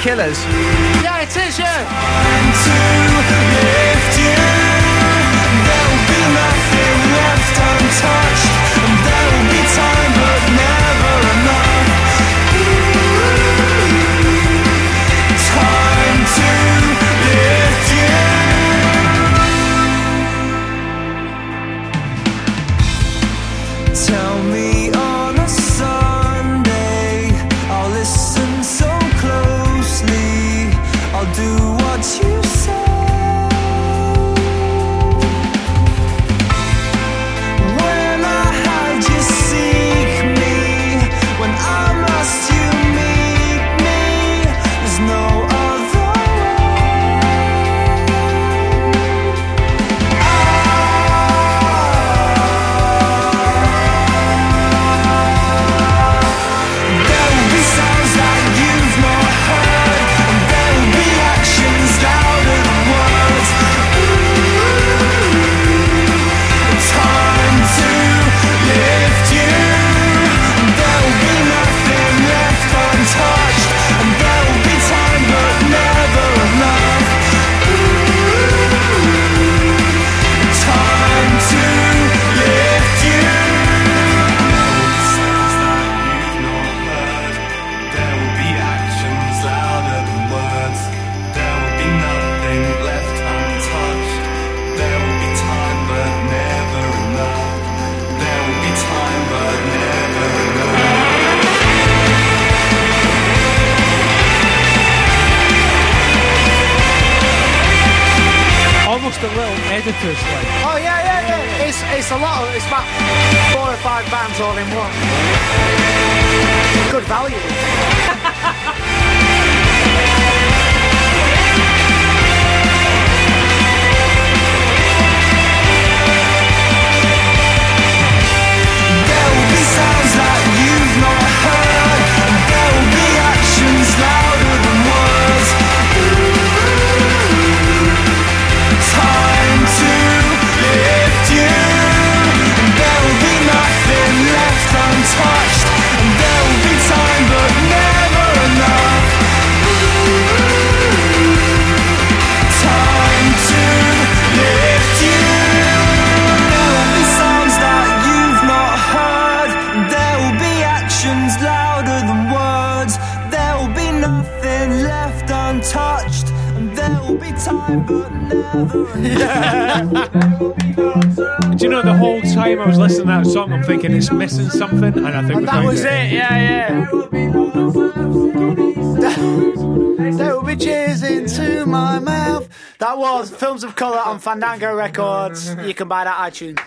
Killers. Yeah, it is, yeah. Thinking it's missing something, and I think we That was it. Yeah, yeah. There will be cheers into my mouth. That was Films of Colour on Fandango Records. You can buy that iTunes.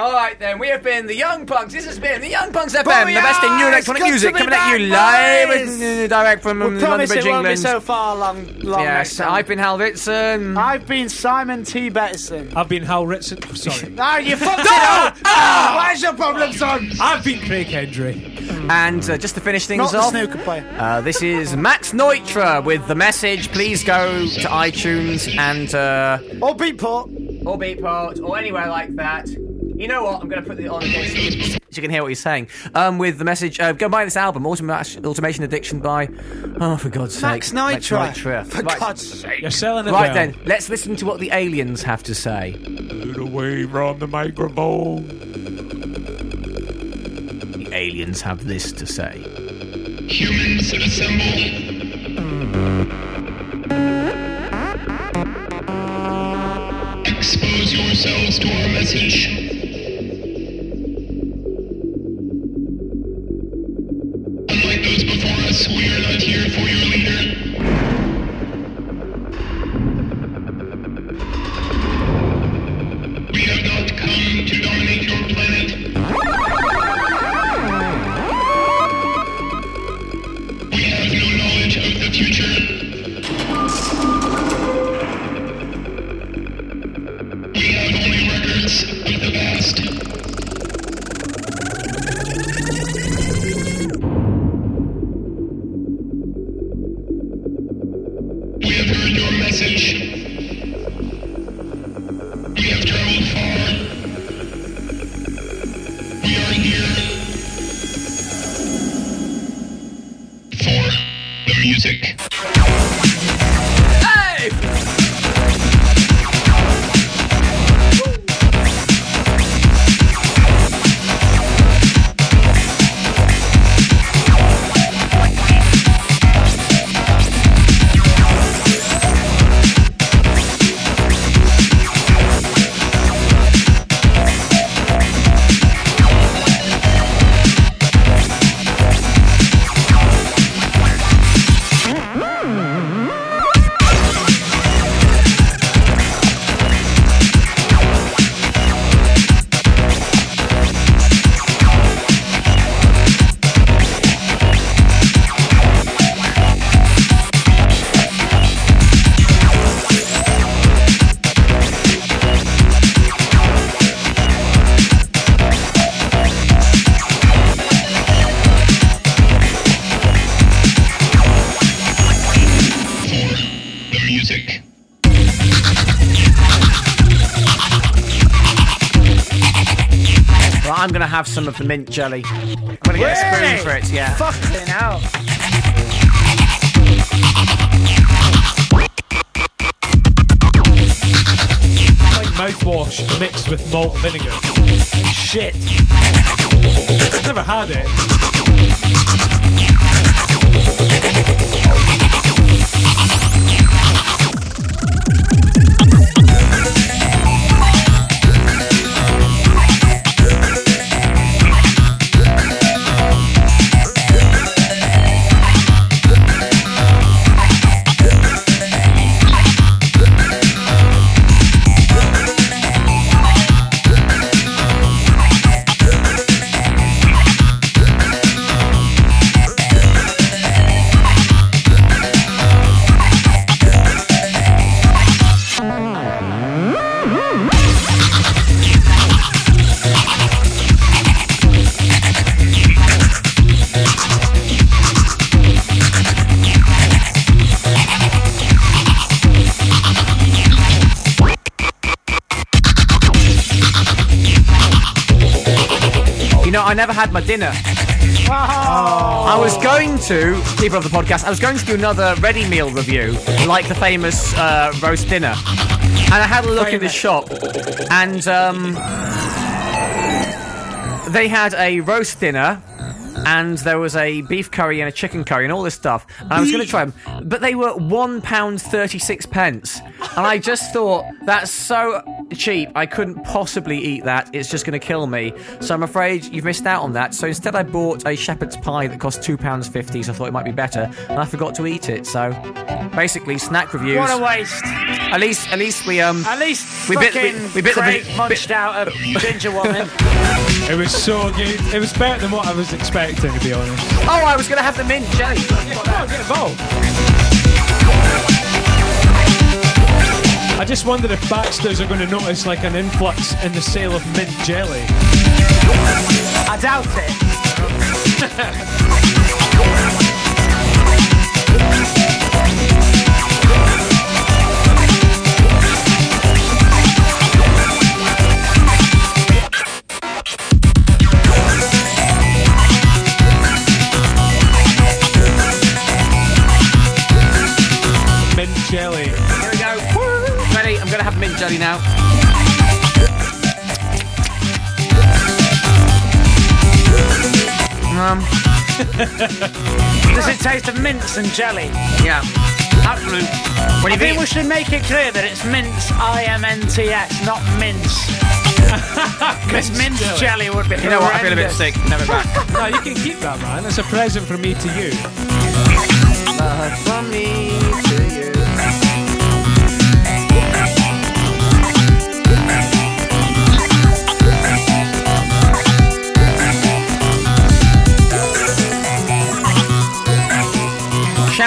All right, then. We have been the Young Punks. This has been the Young Punks FM, Booyah! the best in new electronic music, to be coming at you back, live and direct from We um, London promise Bridge, it won't be so far long. long yes, next time. I've been Hal Ritson. I've been Simon T. Bettison. I've been Hal Ritson. Sorry. [LAUGHS] Ah, you fucked it up! Ah, Where's your problem, son? I've been Craig Hendry. And uh, just to finish things Not the off, snooker player. uh, this is Max Neutra with the message. Please go to iTunes and uh, Or Beatport. or Beatport or anywhere like that. You know what? I'm going to put it on again so you, can hear what he's saying. Um, with the message, uh, go buy this album, Automation, Automation Addiction by, oh for God's sake, Max Nitra. Nitra. For Right. God's sake. You're selling it Right well. then, let's listen to what the aliens have to say. Get away from the microphone. The aliens have this to say. Humans assemble. Expose yourselves to our message. Have some of the mint jelly. I'm going to get a spoon for it, yeah. Fucking hell. Like mouthwash mixed with malt vinegar. Shit. I've never had it. Never had my dinner. Oh. I was going to, people of the podcast, I was going to do another ready meal review, like the famous uh, roast dinner. And I had a look in the shop, and um, they had a roast dinner. And there was a beef curry and a chicken curry and all this stuff. And I was going to try them, but they were one pound thirty six pence. And I just thought that's so cheap. I couldn't possibly eat that. It's just going to kill me. So I'm afraid you've missed out on that. So instead, I bought a shepherd's pie that cost two pounds fifty. So I thought it might be better, and I forgot to eat it. So basically, snack reviews. What a waste. At least, at least we um. At least we bit, fucking we, we bit the Craig vi- munched out a [LAUGHS] ginger woman. It was so good. It was better than what I was expecting, to be honest. Oh, I was going to have the mint jelly. Oh, get involved. I just wonder if Baxter's are going to notice like an influx in the sale of mint jelly. I doubt it. [LAUGHS] jelly now. Um, [LAUGHS] Does it taste of mince and jelly? yeah. Absolute. When I you think we should make it clear that it's mince, I-M-N-T-S, not mince. [LAUGHS] Because mince jelly. jelly. would be you know what? I feel a bit horrendous. sick. Never back. [LAUGHS] No, you can keep that, man. It's a present from me to you. From me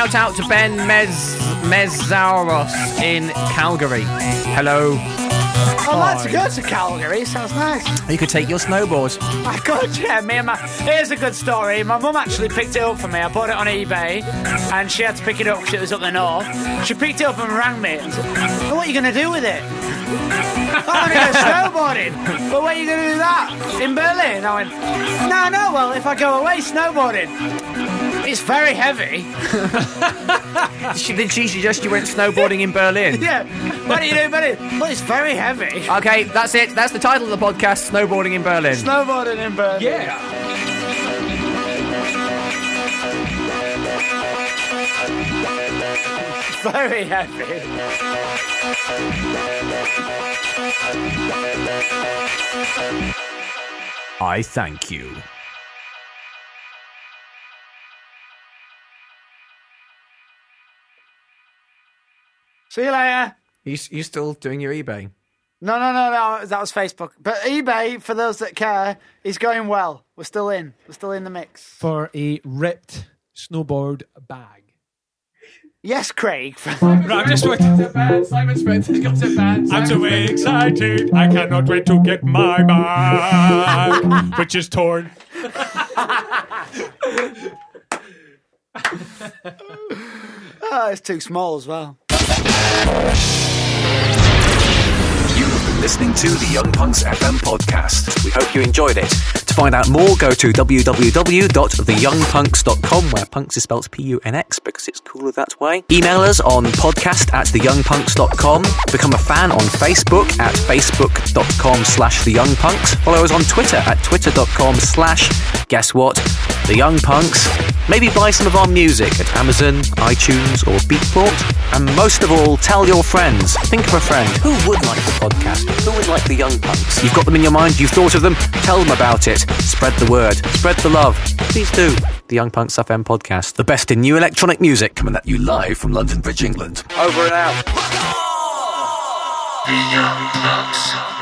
Shout out to Ben Mez Mezauros in Calgary. Hello. I'd like to go to Calgary. Sounds nice. You could take your snowboard. I could, yeah. Me and my. Here's a good story. My mum actually picked it up for me. I bought it on eBay, and she had to pick it up because it was up the north. She picked it up and rang me and said, "Oh, "What are you going to do with it?" I'm going to go [LAUGHS] snowboarding. But where are you going to do that? In Berlin? I went, "No, no. Well, if I go away snowboarding." It's very heavy. She, did she suggest you went snowboarding in Berlin? Yeah. What do you do in Berlin? Well, it's very heavy. Okay, that's it. That's the title of the podcast, Snowboarding in Berlin. Snowboarding in Berlin. Yeah. Very heavy. I thank you. See you later. You, you still doing your eBay? No, no, no, no. That was Facebook. But eBay, for those that care, is going well. We're still in. We're still in the mix. For a ripped snowboard bag. Yes, Craig. [LAUGHS] Right, just wait. Simon Spencer's got a band. I'm so excited. I cannot wait to get my bag, [LAUGHS] which is torn. oh, [LAUGHS] it's too small as well. You've been listening to the Young Punks FM podcast. We hope you enjoyed it. To find out more, go to www.theyoungpunx.com, where punks is spelled P-U-N-X because it's cooler that way. Email us on podcast at theyoungpunx.com. Become a fan on Facebook at facebook.com slash theyoungpunks. Follow us on Twitter at twitter.com slash, guess what, The Young Punks. Maybe buy some of our music at Amazon, iTunes, or Beatport. And most of all, tell your friends. Think of a friend. Who would like the podcast? Who would like the Young Punks? You've got them in your mind, you've thought of them, tell them about it. Spread the word, spread the love. Please do. The Young Punks FM podcast. The best in new electronic music. Coming at you live from London Bridge, England. Over and out. The Young Punks.